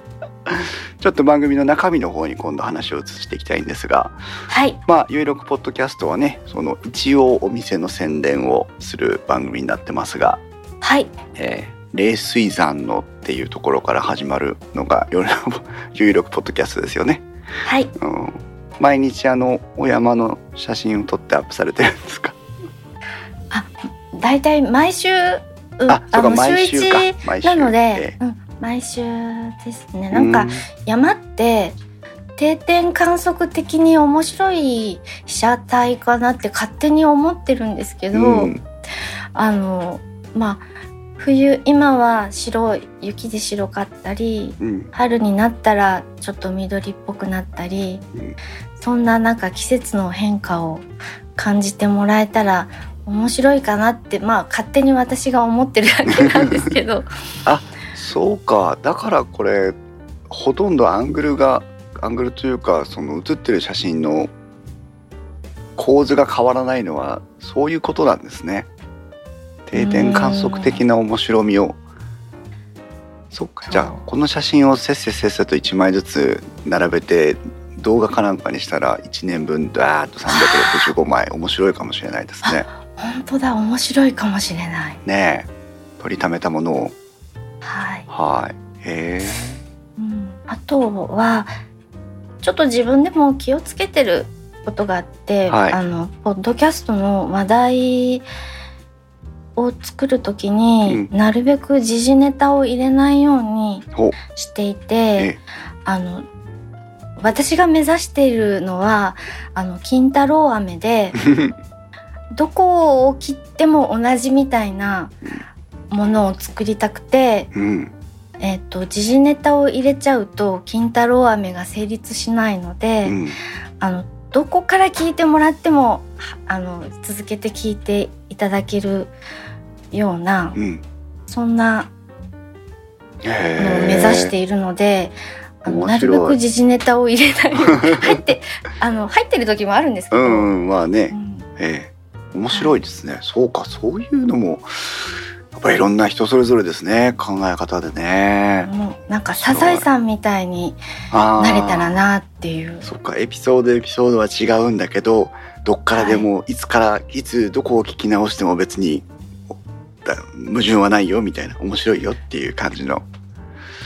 Speaker 1: ちょっと番組の中身の方に今度話を移していきたいんですが
Speaker 2: はい。
Speaker 1: まあ「ゆいろくポッドキャスト」はねその一応お店の宣伝をする番組になってますが
Speaker 2: はい。
Speaker 1: えー冷水山のっていうところから始まるのが 有力ポッドキャストですよね、
Speaker 2: はい。
Speaker 1: うん、毎日あのお山の写真を撮ってアップされてるんですか？
Speaker 2: だいたい毎週、うん
Speaker 1: あそうか
Speaker 2: の
Speaker 1: 毎週か。
Speaker 2: なので、
Speaker 1: え。
Speaker 2: うん、毎週ですね。
Speaker 1: ー
Speaker 2: なんか
Speaker 1: う
Speaker 2: 山って定点観測的に面白い被写体かなって勝手に思ってるんですけど、
Speaker 1: うん。
Speaker 2: あのまあ冬今は白い雪で白かったり
Speaker 1: うん。
Speaker 2: 春になったらちょっと緑っぽくなったり、
Speaker 1: うん。
Speaker 2: そんななんか季節の変化を感じてもらえたら面白いかなってまあ勝手に私が思ってるだけなんですけど
Speaker 1: そうか。だからこれほとんどアングルがアングルというかその写ってる写真の構図が変わらないのはそういうことなんですね。定点観測的な面白みを。そっか。じゃあこの写真をせっせせっせと1枚ずつ並べて動画かなんかにしたら1年分ダーッと365枚面白いかもしれないですね。
Speaker 2: 本当だ。面白いかもしれない。
Speaker 1: ねえ。取りためたものを
Speaker 2: はい。
Speaker 1: はい。へえ
Speaker 2: うん、あとはちょっと自分でも気をつけてることがあって、
Speaker 1: はい。
Speaker 2: あのポッドキャストの話題を作る時に、なるべく時事ネタを入れないようにしていて
Speaker 1: え。
Speaker 2: あの私が目指しているのはあの金太郎飴で どこを切っても同じみたいなものを作りたくて、
Speaker 1: うん。
Speaker 2: えっと時事ネタを入れちゃうと金太郎飴が成立しないので、
Speaker 1: うん。
Speaker 2: あのどこから聞いてもらってもはあの続けて聞いていただけるような
Speaker 1: うん。
Speaker 2: そんなのを目指しているので。あのなるべく時事ネタを入れない。ように入ってあの入ってる時もあるんですけど、
Speaker 1: うんうんまあね。
Speaker 2: うん。
Speaker 1: ええ。面白いですね。そうかそういうのもやっぱいろんな人それぞれですね考え方でね。
Speaker 2: もうなんかサザエさんみたいになれたらなっていう。
Speaker 1: そっかエピソードエピソードは違うんだけどどっからでも、い、つからいつどこを聞き直しても別にだ矛盾はないよみたいな面白いよっていう感じの。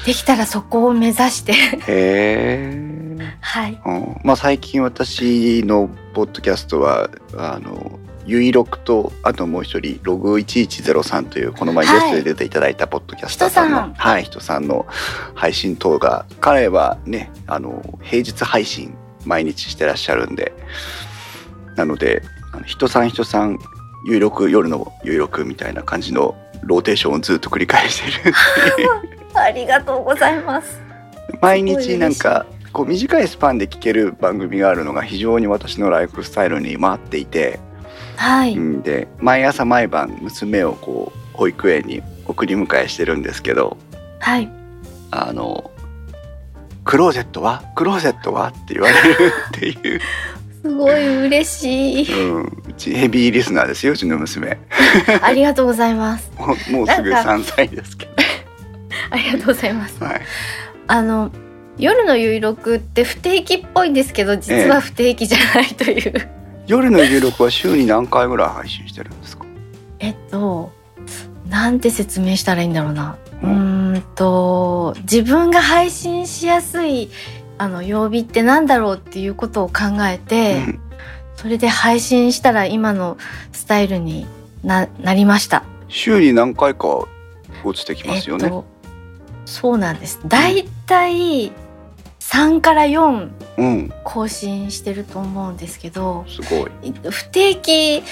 Speaker 2: できたらそこを目指して。
Speaker 1: へえ、
Speaker 2: はい。
Speaker 1: うん、まあ最近私のポッドキャストはあのゆいろくとあともう一人ログ1103というこの前ゲ
Speaker 2: はい。
Speaker 1: ストで出ていただいたポッドキャスターさんのはい人さんの配信等が彼はねあの平日配信毎日してらっしゃるんでなので人さん人さんゆいろく夜のゆいろくみたいな感じのローテーションをずっと繰り返してる
Speaker 2: ありがとうございます。
Speaker 1: 毎日なんかこう短いスパンで聞ける番組があるのが非常に私のライフスタイルに回っていて、
Speaker 2: はい、
Speaker 1: うん、で毎朝毎晩娘をこう保育園に送り迎えしてるんですけど
Speaker 2: はい。
Speaker 1: あの「クローゼットは？クローゼットは?」って言われるっていう、
Speaker 2: すごい嬉しい。
Speaker 1: うん、うちヘビーリスナーですようちの娘。
Speaker 2: ありがとうございます。
Speaker 1: も うもうすぐ
Speaker 2: なんか
Speaker 1: 3歳ですけ
Speaker 2: ありがとうございます。
Speaker 1: ど、はい、
Speaker 2: あの夜の有録って不定期っぽいんですけど実は不定期じゃないという、
Speaker 1: 夜の収録は週に何回ぐらい配信してるんですか？
Speaker 2: えっとなんて説明したらいいんだろうな。う
Speaker 1: うん
Speaker 2: ーんと自分が配信しやすいあの曜日ってなんだろうっていうことを考えて、
Speaker 1: うん。
Speaker 2: それで配信したら今のスタイルにななりました。
Speaker 1: 週に何回か落ちてきますよね、
Speaker 2: えっと、そうなんです。だいたい3から4
Speaker 1: うん。
Speaker 2: 更新してると思うんですけど、
Speaker 1: すごい。
Speaker 2: 不定期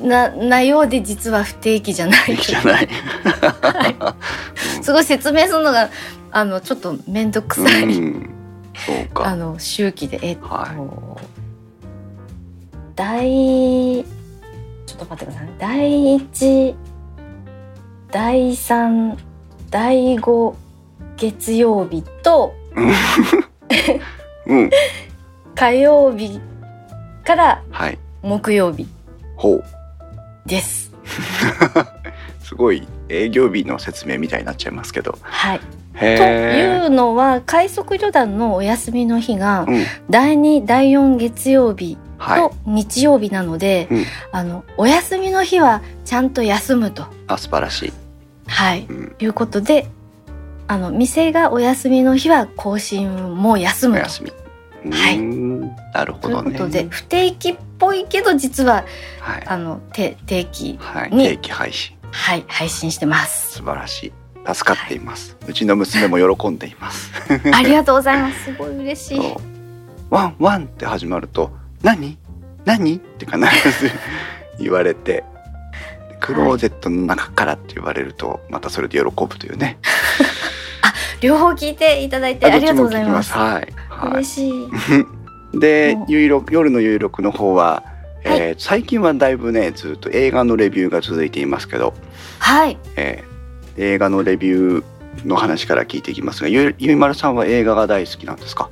Speaker 2: ななようで実は不定期じゃない。
Speaker 1: い。い。
Speaker 2: すごい説明するのがあのちょっと面倒くさい、
Speaker 1: うん、そう
Speaker 2: あ
Speaker 1: か。
Speaker 2: の周期で。えっと、
Speaker 1: は
Speaker 2: 第ちょっと待ってください。ね第1第3第5月曜日と
Speaker 1: うん、
Speaker 2: 火曜日から
Speaker 1: はい。
Speaker 2: 木曜日
Speaker 1: ほう。
Speaker 2: です。
Speaker 1: すごい営業日の説明みたいになっちゃいますけど。
Speaker 2: はい、と。いうのは快速旅団のお休みの日が
Speaker 1: うん、
Speaker 2: 第2第4月曜日
Speaker 1: はい
Speaker 2: と。日曜日なので、
Speaker 1: うん
Speaker 2: あのお休みの日はちゃんと休むと、
Speaker 1: あ、素晴らしい。
Speaker 2: はい、
Speaker 1: うん、
Speaker 2: いうことであの店がお休みの日は更新も休むと。
Speaker 1: お休み。
Speaker 2: はい
Speaker 1: なるほ
Speaker 2: という
Speaker 1: どね。
Speaker 2: ことで不定期っぽいけど実は
Speaker 1: はい。
Speaker 2: あの定定期
Speaker 1: はい。
Speaker 2: に
Speaker 1: 定期配信。
Speaker 2: はい配信してます。
Speaker 1: 素晴らしい。助かっています。うちの娘も喜んでいます。
Speaker 2: ありがとうございます。すごい嬉しい。
Speaker 1: ワンワンって始まると何？何？って必ず 言われてクローゼットの中からって言われるとまたそれで喜ぶというね。
Speaker 2: 両方聞いていただいてありがとうございます。
Speaker 1: はい。はい
Speaker 2: 嬉しい。
Speaker 1: で
Speaker 2: もう
Speaker 1: 有力夜の有力の方は、えー最近はだいぶねずっと映画のレビューが続いていますけど、
Speaker 2: はい。
Speaker 1: えー映画のレビューの話から聞いていきますがゆゆいまるさんは映画が大好きなんですか？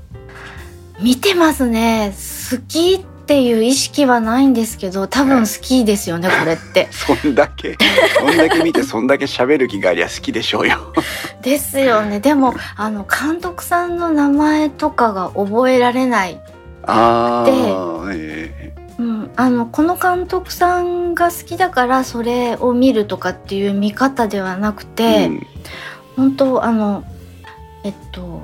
Speaker 2: 見てますね。好きっていう意識はないんですけど、多分好きですよね、これって。
Speaker 1: そんだけそんだけ見てそんだけ喋る気がありゃ好きでしょうよ。
Speaker 2: ですよね。でも、あの、監督さんの名前とかが覚えられない。
Speaker 1: ああ、え
Speaker 2: うん。あの、この監督さんが好きだから、それを見るとかっていう見方ではなく
Speaker 1: え
Speaker 2: て、
Speaker 1: うん
Speaker 2: 本当あのえっと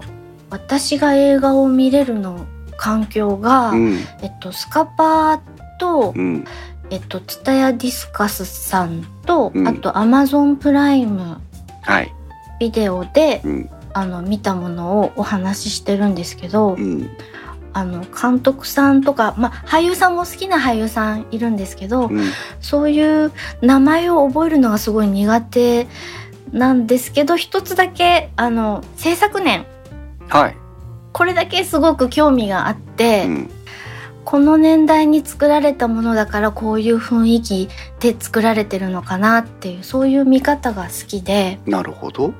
Speaker 2: 私が映画を見れるの環境が、
Speaker 1: うん。
Speaker 2: えっとスカパーと、
Speaker 1: うん。
Speaker 2: えっとツタヤディスカスさんと、
Speaker 1: うん。
Speaker 2: あとアマゾンプライム
Speaker 1: はい、
Speaker 2: ビデオで
Speaker 1: うん。
Speaker 2: あの見たものをお話ししてるんですけど、
Speaker 1: うん。
Speaker 2: あの監督さんとか、まあ、俳優さんも好きな俳優さんいるんですけど、
Speaker 1: うん。
Speaker 2: そういう名前を覚えるのがすごい苦手なんですけど一つだけあの制作年
Speaker 1: はい、
Speaker 2: これだけすごく興味があって、
Speaker 1: うん。
Speaker 2: この年代に作られたものだからこういう雰囲気で作られてるのかなっていうそういう見方が好きで、
Speaker 1: なるほど。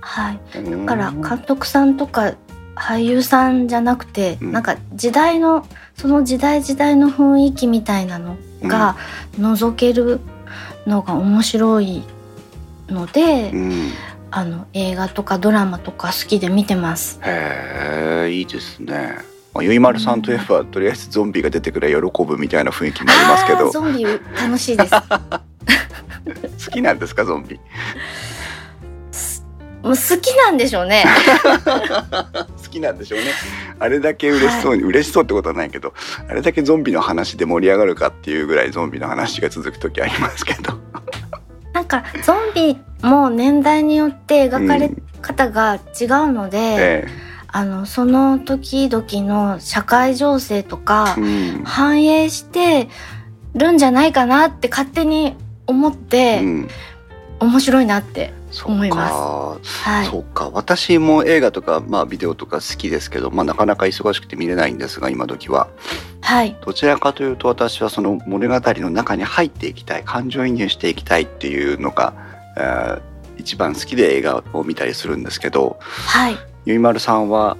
Speaker 2: はい、
Speaker 1: だ
Speaker 2: だから監督さんとか俳優さんじゃなくて、
Speaker 1: うん。
Speaker 2: なんか時代のその時代時代の雰囲気みたいなのが覗けるのが面白いので、
Speaker 1: うん、
Speaker 2: あの映画とかドラマとか好きで見てます。
Speaker 1: へえいいですね。まあゆいまるさんといえばとりあえずゾンビが出てくれば喜ぶみたいな雰囲気もありますけど。
Speaker 2: ゾンビ楽しいです。
Speaker 1: 好きなんですかゾンビ？
Speaker 2: もう好きなんでしょうね。
Speaker 1: 好きなんでしょうね。あれだけ嬉しそうに、嬉しそうってことはないけどあれだけゾンビの話で盛り上がるかっていうぐらいゾンビの話が続く時ありますけど
Speaker 2: なんかゾンビも年代によって描かれ方が違うので、
Speaker 1: え
Speaker 2: あのその時々の社会情勢とか反映してるんじゃないかなって勝手に思って、
Speaker 1: うん。
Speaker 2: 面白いなって思いま
Speaker 1: か。
Speaker 2: はい。
Speaker 1: そうか。私も映画とか、まあ、ビデオとか好きですけど、まあ、なかなか忙しくて見れないんですが今時は。
Speaker 2: はい。
Speaker 1: どちらかというと私はその物語の中に入っていきたい感情移入していきたいっていうのが、えー一番好きで映画を見たりするんですけど
Speaker 2: はい。
Speaker 1: ゆいまるさんは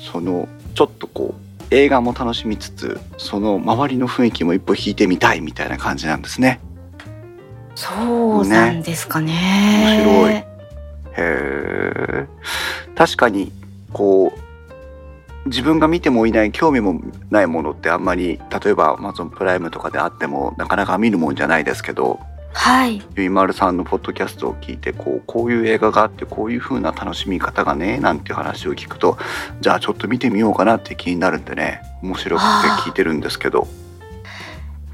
Speaker 1: そのちょっとこう映画も楽しみつつその周りの雰囲気も一歩引いてみたいみたいな感じなんですね。
Speaker 2: そうなんですかね。
Speaker 1: 面白い。へえ確かにこう自分が見てもいない興味もないものってあんまり例えば Amazon プライムとかであってもなかなか見るもんじゃないですけど
Speaker 2: はい。
Speaker 1: ゆいまるさんのポッドキャストを聞いてこうこういう映画があってこういう風な楽しみ方がねなんていう話を聞くとじゃあちょっと見てみようかなって気になるんでね面白くて聞いてるんですけど。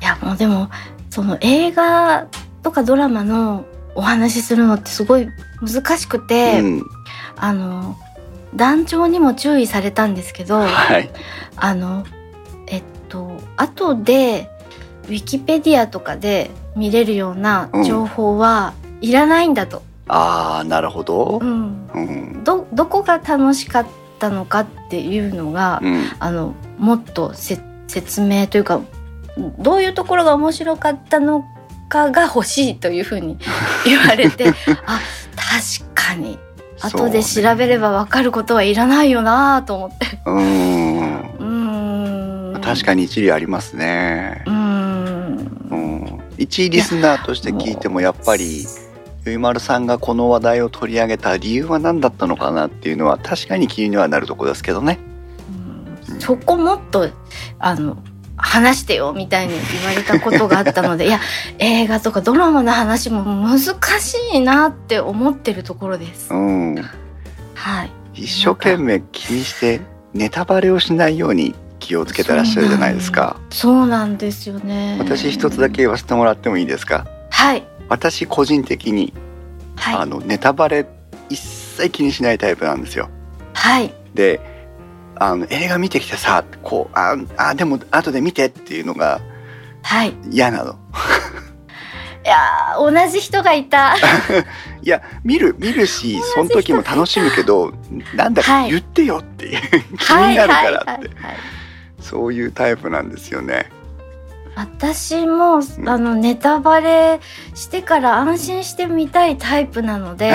Speaker 2: いやもうでもその映画とかドラマのお話しするのってすごい難しくて、
Speaker 1: うん。
Speaker 2: あの団長にも注意されたんですけど
Speaker 1: はい。
Speaker 2: あのえっと後でウィキペディアとかで見れるような情報はいらないんだと、
Speaker 1: ああなるほど。
Speaker 2: う、ん、
Speaker 1: うん。
Speaker 2: どどこが楽しかったのかっていうのが、
Speaker 1: うん、
Speaker 2: あのもっとせ説明というかどういうところが面白かったのかが欲しいというふうに 言われてあ確かに。後で調べれば分かることはいらないよなと思って。
Speaker 1: うーん。
Speaker 2: うーん。
Speaker 1: 確かに一理ありますね。
Speaker 2: う。ーん。
Speaker 1: うん、一リスナーとして聞いてもやっぱりゆいまるさんがこの話題を取り上げた理由は何だったのかなっていうのは確かに気にはなるとこですけどね。
Speaker 2: うん。そこもっとあの話してよみたいに言われたことがあったので いや映画とかドラマの話も難しいなって思ってるところです
Speaker 1: う。ん、
Speaker 2: はい
Speaker 1: 一生懸命気にしてネタバレをしないように気をつけてらっしゃるじゃないですか。
Speaker 2: そうなんですよね。
Speaker 1: 私一つだけ言わせてもらってもいいですか？
Speaker 2: はい
Speaker 1: 私個人的に、あ
Speaker 2: はい
Speaker 1: のネタバレ一切気にしないタイプなんですよ。
Speaker 2: はい
Speaker 1: であの映画見てきてさこうああでも後で見てっていうのが
Speaker 2: はい。い
Speaker 1: 嫌なの。
Speaker 2: やー同じ人がいた。
Speaker 1: いや見る見るしその時も楽しむけどなんだか
Speaker 2: はい
Speaker 1: 言ってよっていう、気
Speaker 2: はい
Speaker 1: になる
Speaker 2: はい
Speaker 1: からって、
Speaker 2: はいはい。
Speaker 1: そういうタイプなんですよね。
Speaker 2: 私も
Speaker 1: ん
Speaker 2: あのネタバレしてから安心して見たいタイプなので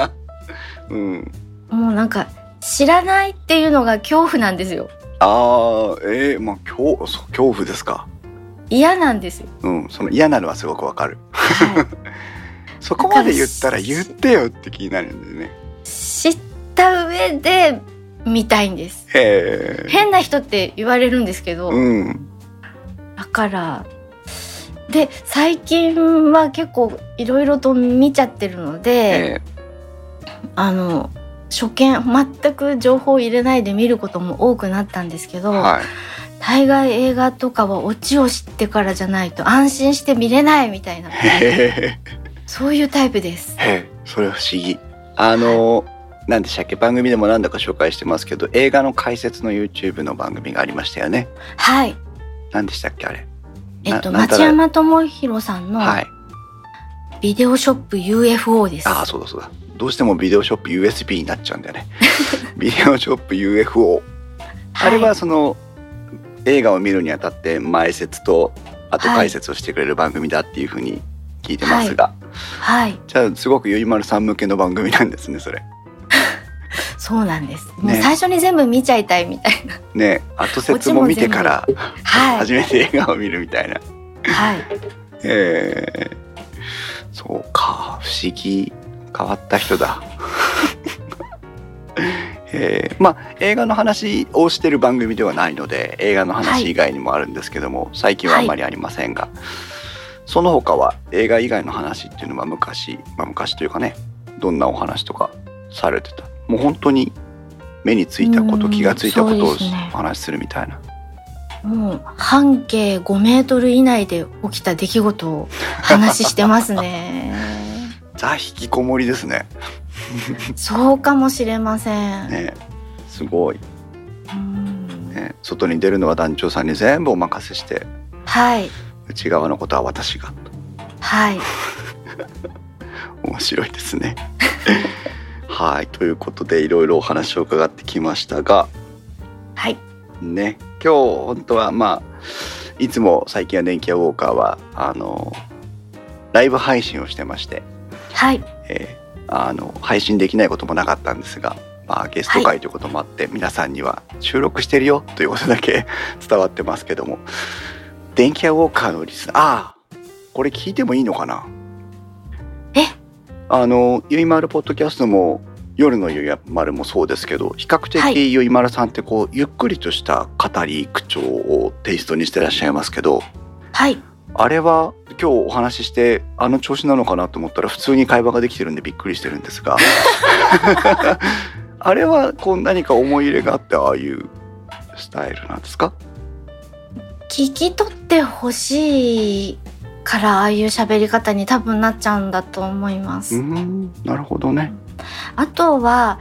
Speaker 1: うん、
Speaker 2: もうなんか知らないっていうのが恐怖なんですよ
Speaker 1: あーえー、まあ恐恐怖ですか。
Speaker 2: 嫌なんですよ
Speaker 1: うん、その嫌なのはすごくわかる。
Speaker 2: はい
Speaker 1: そこまで言ったら言ってよって気になるんだよね。
Speaker 2: 知った上で見たいんです
Speaker 1: へえ。
Speaker 2: 変な人って言われるんですけど、
Speaker 1: うん。
Speaker 2: だからで最近は結構いろいろと見ちゃってるので、
Speaker 1: え
Speaker 2: あの初見全く情報を入れないで見ることも多くなったんですけど、
Speaker 1: ーはい。
Speaker 2: 大概映画とかはオチを知ってからじゃないと安心して見れないみたいな。そういうタイプです。
Speaker 1: それ不思議。あの、何でしたっけ？番組でも何度か紹介してますけど映画の解説の YouTube の番組がありましたよね
Speaker 2: はい。
Speaker 1: 何でしたっけあれ？
Speaker 2: えっと、町山智博さんの
Speaker 1: はい
Speaker 2: ビデオショップ UFO です。
Speaker 1: ああそうだそうだどうしてもビデオショップ USB になっちゃうんだよね ビデオショップ UFO あれはその映画を見るにあたって前説と後解説をしてくれる番組だっていうふうに聞いてますが、
Speaker 2: はい。
Speaker 1: じゃあすごくゆいまるさん向けの番組なんですねそれ
Speaker 2: そうなんです。もう
Speaker 1: ね
Speaker 2: 最初に全部見ちゃいたいみたいな。
Speaker 1: ね後説も見てから
Speaker 2: はい。
Speaker 1: 初めて映画を見るみたいな
Speaker 2: はい。
Speaker 1: えー、そうか不思議変わった人だ。えーまあ映画の話をしてる番組ではないので映画の話以外にもあるんですけども、最近はあんまりありませんが、その他は映画以外の話っていうのは昔、まあ、昔というかねどんなお話とかされてた？もう本当に目についたこと
Speaker 2: うん
Speaker 1: 気がついたことをお話しするみたいな、
Speaker 2: もう半径5メートル以内で起きた出来事を話してますね。
Speaker 1: ザ引きこもりですね
Speaker 2: そうかもしれません。
Speaker 1: ねすごい
Speaker 2: うん
Speaker 1: ね、外に出るのは団長さんに全部お任せして
Speaker 2: はい。
Speaker 1: 内側のことは私が
Speaker 2: はい。
Speaker 1: 面白いですね。はいということでいろいろお話を伺ってきましたが
Speaker 2: はい。
Speaker 1: ね今日本当はまあいつも最近は電気屋ウォーカーはあのライブ配信をしてまして、
Speaker 2: はい。
Speaker 1: えーあの配信できないこともなかったんですが、まあ、ゲスト会ということもあって、皆さんには収録してるよということだけ 伝わってますけども。電気屋ウォーカーのリスナー。ああこれ聞いてもいいのかな？
Speaker 2: え？
Speaker 1: あのゆいまるポッドキャストも夜のゆいまるもそうですけど比較
Speaker 2: はい。
Speaker 1: 的ゆいまるさんってこうゆっくりとした語り口調をテイストにしてらっしゃいますけど
Speaker 2: はい。
Speaker 1: あれは今日お話ししてあの調子なのかなと思ったら普通に会話ができてるんでびっくりしてるんですが。あれはこう何か思い入れがあってああいうスタイルなんですか？
Speaker 2: 聞き取ってほしいからああいう喋り方に多分なっちゃうんだと思いま
Speaker 1: う
Speaker 2: す。
Speaker 1: んなるほどね。
Speaker 2: あとは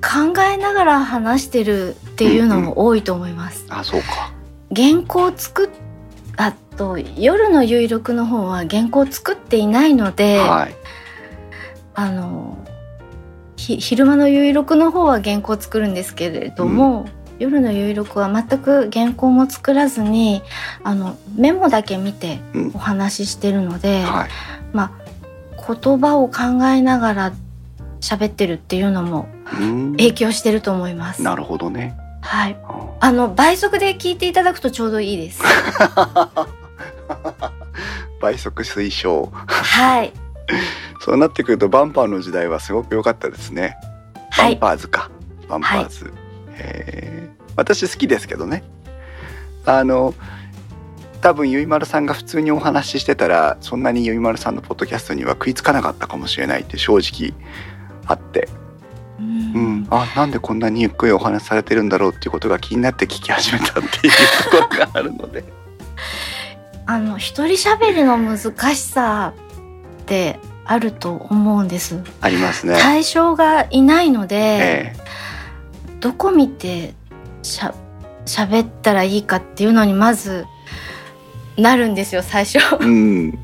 Speaker 2: 考えながら話してるっていうのも多いと思います。
Speaker 1: あそうか。
Speaker 2: 原稿を作っあと夜の有力の方は原稿を作っていないので、
Speaker 1: はい。
Speaker 2: あのひ昼間の有力の方は原稿を作るんですけれども、夜の有力は全く原稿も作らずにあのメモだけ見て
Speaker 1: うん。
Speaker 2: お話ししてるので、
Speaker 1: はい。
Speaker 2: まあ言葉を考えながら喋ってるっていうのも
Speaker 1: うん。
Speaker 2: 影響してると思います。
Speaker 1: なるほどね。
Speaker 2: はい。
Speaker 1: あ
Speaker 2: あの倍速で聞いていただくとちょうどいいです。
Speaker 1: 倍速推奨。
Speaker 2: はい。
Speaker 1: そうなってくるとバンパーの時代はすごく良かったですね。バン
Speaker 2: はい。
Speaker 1: パーズか、バンパーズ、へー。私好きですけどね。あの多分ゆいまるさんが普通にお話ししてたらそんなにゆいまるさんのポッドキャストには食いつかなかったかもしれないって正直あって、
Speaker 2: う
Speaker 1: うんん、あなんでこんなにゆっくりお話しされてるんだろうっていうことが気になって聞き始めたっていうところがあるので
Speaker 2: あの一人喋りの難しさってあると思うんです。
Speaker 1: ありますね。
Speaker 2: 対象がいないので、
Speaker 1: え
Speaker 2: どこ見てしゃ喋ったらいいかっていうのにまずなるんですよ最初。
Speaker 1: えうん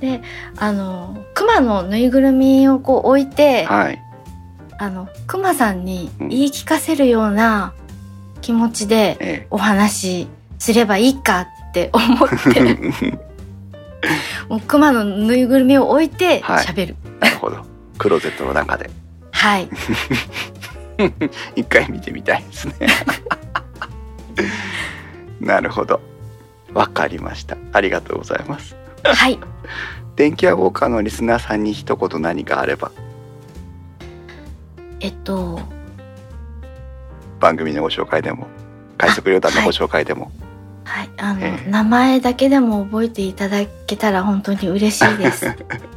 Speaker 2: あの熊のぬいぐるみをこう置いて、
Speaker 1: はい
Speaker 2: あの熊さんに言い聞かせるような気持ちで
Speaker 1: え
Speaker 2: お話しすればいいかって思って。
Speaker 1: え
Speaker 2: もう熊のぬいぐるみを置いて
Speaker 1: はい。
Speaker 2: 喋る。
Speaker 1: なるほど。クローゼットの中で。
Speaker 2: はい。
Speaker 1: 一回見てみたいですね。なるほど。わかりました。ありがとうございます。
Speaker 2: はい。
Speaker 1: 電気屋ウォーカーのリスナーさんに一言何かあれば。
Speaker 2: えっと、
Speaker 1: 番組のご紹介でも快速旅団のご紹介でも、
Speaker 2: はい。あの、
Speaker 1: ええ。
Speaker 2: 名前だけでも覚えていただけたら本当に嬉しいです。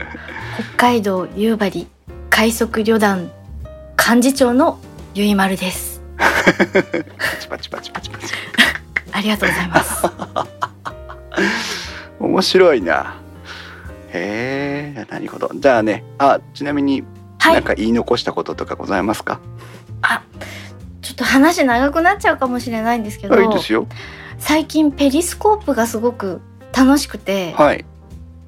Speaker 2: 北海道夕張快速旅団幹事長のゆいまるです。
Speaker 1: パチパチパチパチ
Speaker 2: ありがとうございます。
Speaker 1: 面白いな。へえなるほど。じゃあねあちなみに
Speaker 2: はい。
Speaker 1: なんか言い残したこととかございますか？
Speaker 2: あちょっと話長くなっちゃうかもしれないんですけど。
Speaker 1: はいいいですよ
Speaker 2: 最近ペリスコープがすごく楽しくて、
Speaker 1: はい。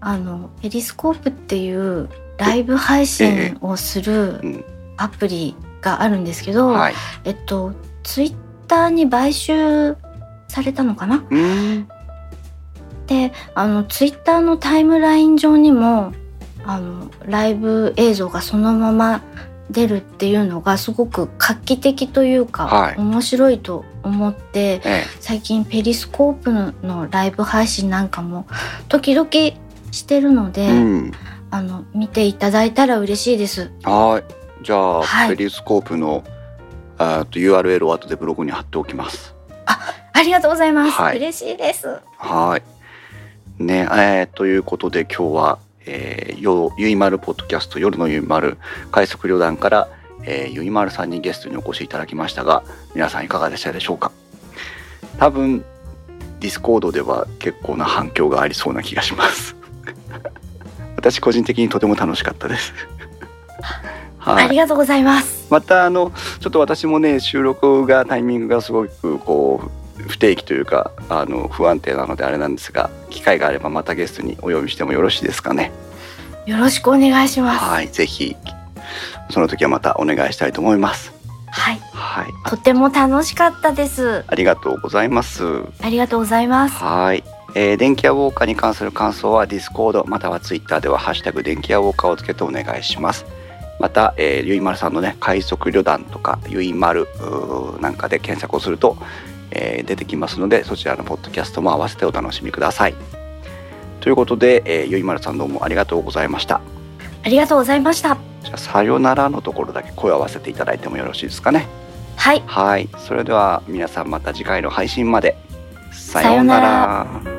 Speaker 2: あのペリスコープっていうライブ配信をする
Speaker 1: うん。
Speaker 2: アプリがあるんですけど、
Speaker 1: はい。
Speaker 2: えっとツイッターに買収されたのかな？
Speaker 1: うーん。
Speaker 2: であのツイッターのタイムライン上にもあのライブ映像がそのまま出るっていうのがすごく画期的というか、
Speaker 1: はい。
Speaker 2: 面白いと思って
Speaker 1: え
Speaker 2: 最近ペリスコープのライブ配信なんかも時々してるので、
Speaker 1: えうん。
Speaker 2: あの見ていただいたら嬉しいです。
Speaker 1: はい。じゃあ、
Speaker 2: はい。
Speaker 1: ペリスコープのあーと URL を後でブログに貼っておきます。
Speaker 2: ありがとうございます。
Speaker 1: はい。
Speaker 2: 嬉しいです。
Speaker 1: はい。ねえーということで今日は、えー、よゆいまるポッドキャスト夜のゆいまる快速旅団から、えー、ゆいまるさんにゲストにお越しいただきましたが皆さんいかがでしたでしょうか？多分ディスコードでは結構な反響がありそうな気がします。私個人的にとても楽しかったです。はい
Speaker 2: ありがとうございます。
Speaker 1: またあのちょっと私もね収録がタイミングがすごくこう不定期というかあの不安定なのであれなんですが機会があればまたゲストにお呼びしてもよろしいですかね
Speaker 2: よろしくお願いします。
Speaker 1: はいぜひその時はまたお願いしたいと思います
Speaker 2: はい。
Speaker 1: はいあ
Speaker 2: とても楽しかったです。
Speaker 1: ありがとうございます
Speaker 2: ありがとうございます。
Speaker 1: はい、えー電気屋ウォーカーに関する感想はディスコードまたはツイッターでは「ハッシュタグ電気屋ウォーカー」をつけてお願いしますまた、えーゆいまるさんのね快速旅団とかゆいまるなんかで検索をすると、えー出てきますのでそちらのポッドキャストも合わせてお楽しみください。ということで、えーゆいまるさんどうもありがとうございました。
Speaker 2: ありがとうございました。
Speaker 1: じゃあさよならのところだけ声を合わせていただいてもよろしいですかね。
Speaker 2: はい。
Speaker 1: はい。それでは皆さんまた次回の配信まで。さ
Speaker 2: さような
Speaker 1: ら